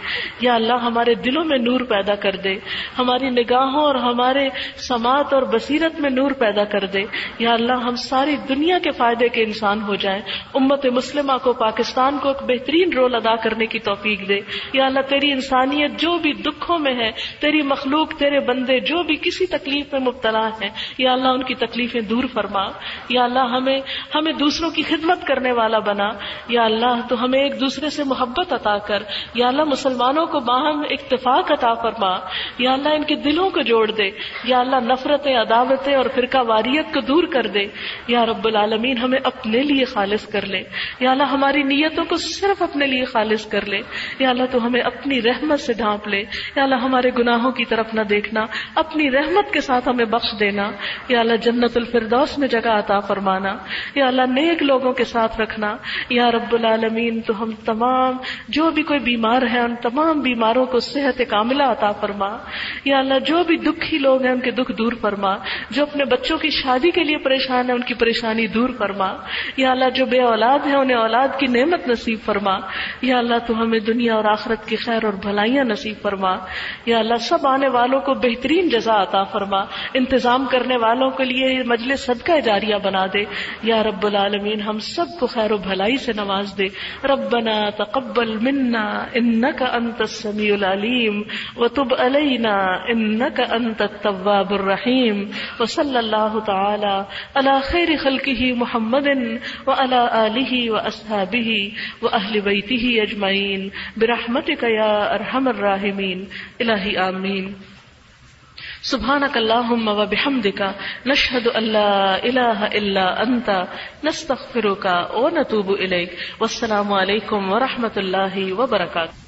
یا اللہ، ہمارے دلوں میں نور پیدا کر دے۔ ہماری نگاہوں اور ہمارے سماعت اور بصیرت میں نور پیدا کر دے۔ یا اللہ، ہم ساری دنیا کے فائدے کے انسان ہو جائیں۔ امت مسلمہ کو، پاکستان کو ایک بہترین رول ادا کرنے کی توفیق دے۔ یا اللہ، تیری انسانیت جو بھی دکھوں میں ہے، تیری مخلوق، تیرے بندے جو بھی کسی تکلیف میں مبتلا ہے یا اللہ، ان کی تکلیفیں دور فرما۔ یا اللہ، ہمیں ہمیں دوسروں کی خدمت کرنے والا بنا۔ یا اللہ، تو ہمیں ایک دوسرے سے محبت عطا کر۔ یا اللہ، مسلمانوں کو باہم اتفاق عطا فرما۔ یا اللہ، ان کے دلوں کو جوڑ دے۔ یا اللہ، نفرتیں، عداوتیں اور فرقہ واریت کو دور کر دے۔ یا رب العالمین، ہمیں اپنے لیے خالص کر لے۔ یا اللہ، ہماری نیتوں کو صرف اپنے لیے خالص کر لے۔ یا اللہ، تو ہمیں اپنی رحمت سے ڈھانپ لے۔ یا اللہ، ہمارے گناہوں کی طرف نہ دیکھنا۔ اپنی رحمت کے ساتھ ہمیں بخش دینا۔ یا اللہ، جنت الفردوس میں جگہ عطا فرمانا۔ یا اللہ، نیک لوگوں کے ساتھ رکھنا۔ یا رب العالمین، تو ہم تمام، جو بھی کوئی بیمار ہے، ان تمام بیماروں کو صحت کاملہ عطا فرما۔ یا اللہ، جو بھی دکھی لوگ ہیں، ان کے دکھ دور فرما۔ جو اپنے بچوں کی شادی کے لیے پریشان ہے، ان کی پریشانی دور فرما۔ یا اللہ، جو بے اولاد ہے انہیں اولاد کی نعمت نصیب فرما۔ یا اللہ، تو ہمیں دنیا اور آخرت کی خیر اور بھلائیاں نصیب فرما۔ یا اللہ، سب آنے والوں کو بہترین جزا عطا فرما۔ انتظام کرنے والوں کے لیے مجلس صدقہ جاریہ بنا دے۔ یا رب العالمین، ہم سب کو خیر و بھلائی سے نواز دے۔ ربنا تقبل منا انك انت السميع العليم وتب علينا انك انت التواب الرحيم وصلى الله تعالى على خير خلقه محمد وعلى اله واصحابه واهل بيته اجمعين برحمتك يا ارحم الراحمين الهي امين سبحانك اللهم وبحمدك نشهد ان لا اله الا انت نستغفرك ونتوب اليك والسلام عليكم ورحمه الله وبركاته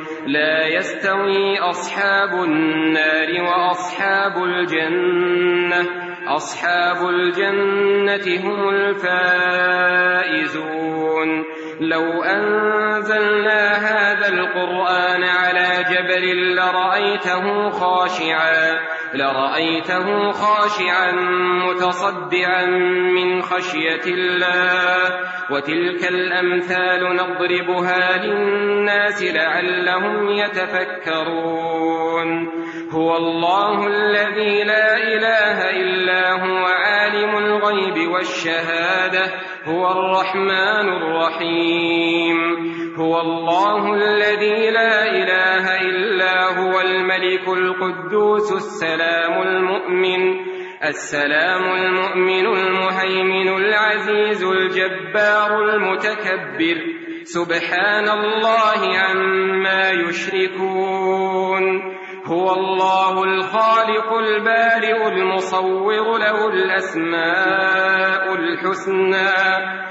لا يستوي أصحاب النار وأصحاب الجنة. أصحاب الجنة هم الفائزون. لو أنزلنا هذا القرآن على جبل لرأيته خاشعا. لرأيته خاشعا متصدعا من خشية الله وتلك الأمثال نضربها للناس لعلهم يتفكرون هو الله الذي لا إله إلا هو عالم الغيب والشهادة هو الرحمن الرحيم هو الله الذي لا إله إلا هو الملك القدوس السلام المؤمن السلام المؤمن المهيمن العزيز الجبار المتكبر، سبحان الله عما يشركون. هو الله الخالق البارئ المصور له الأسماء الحسنى.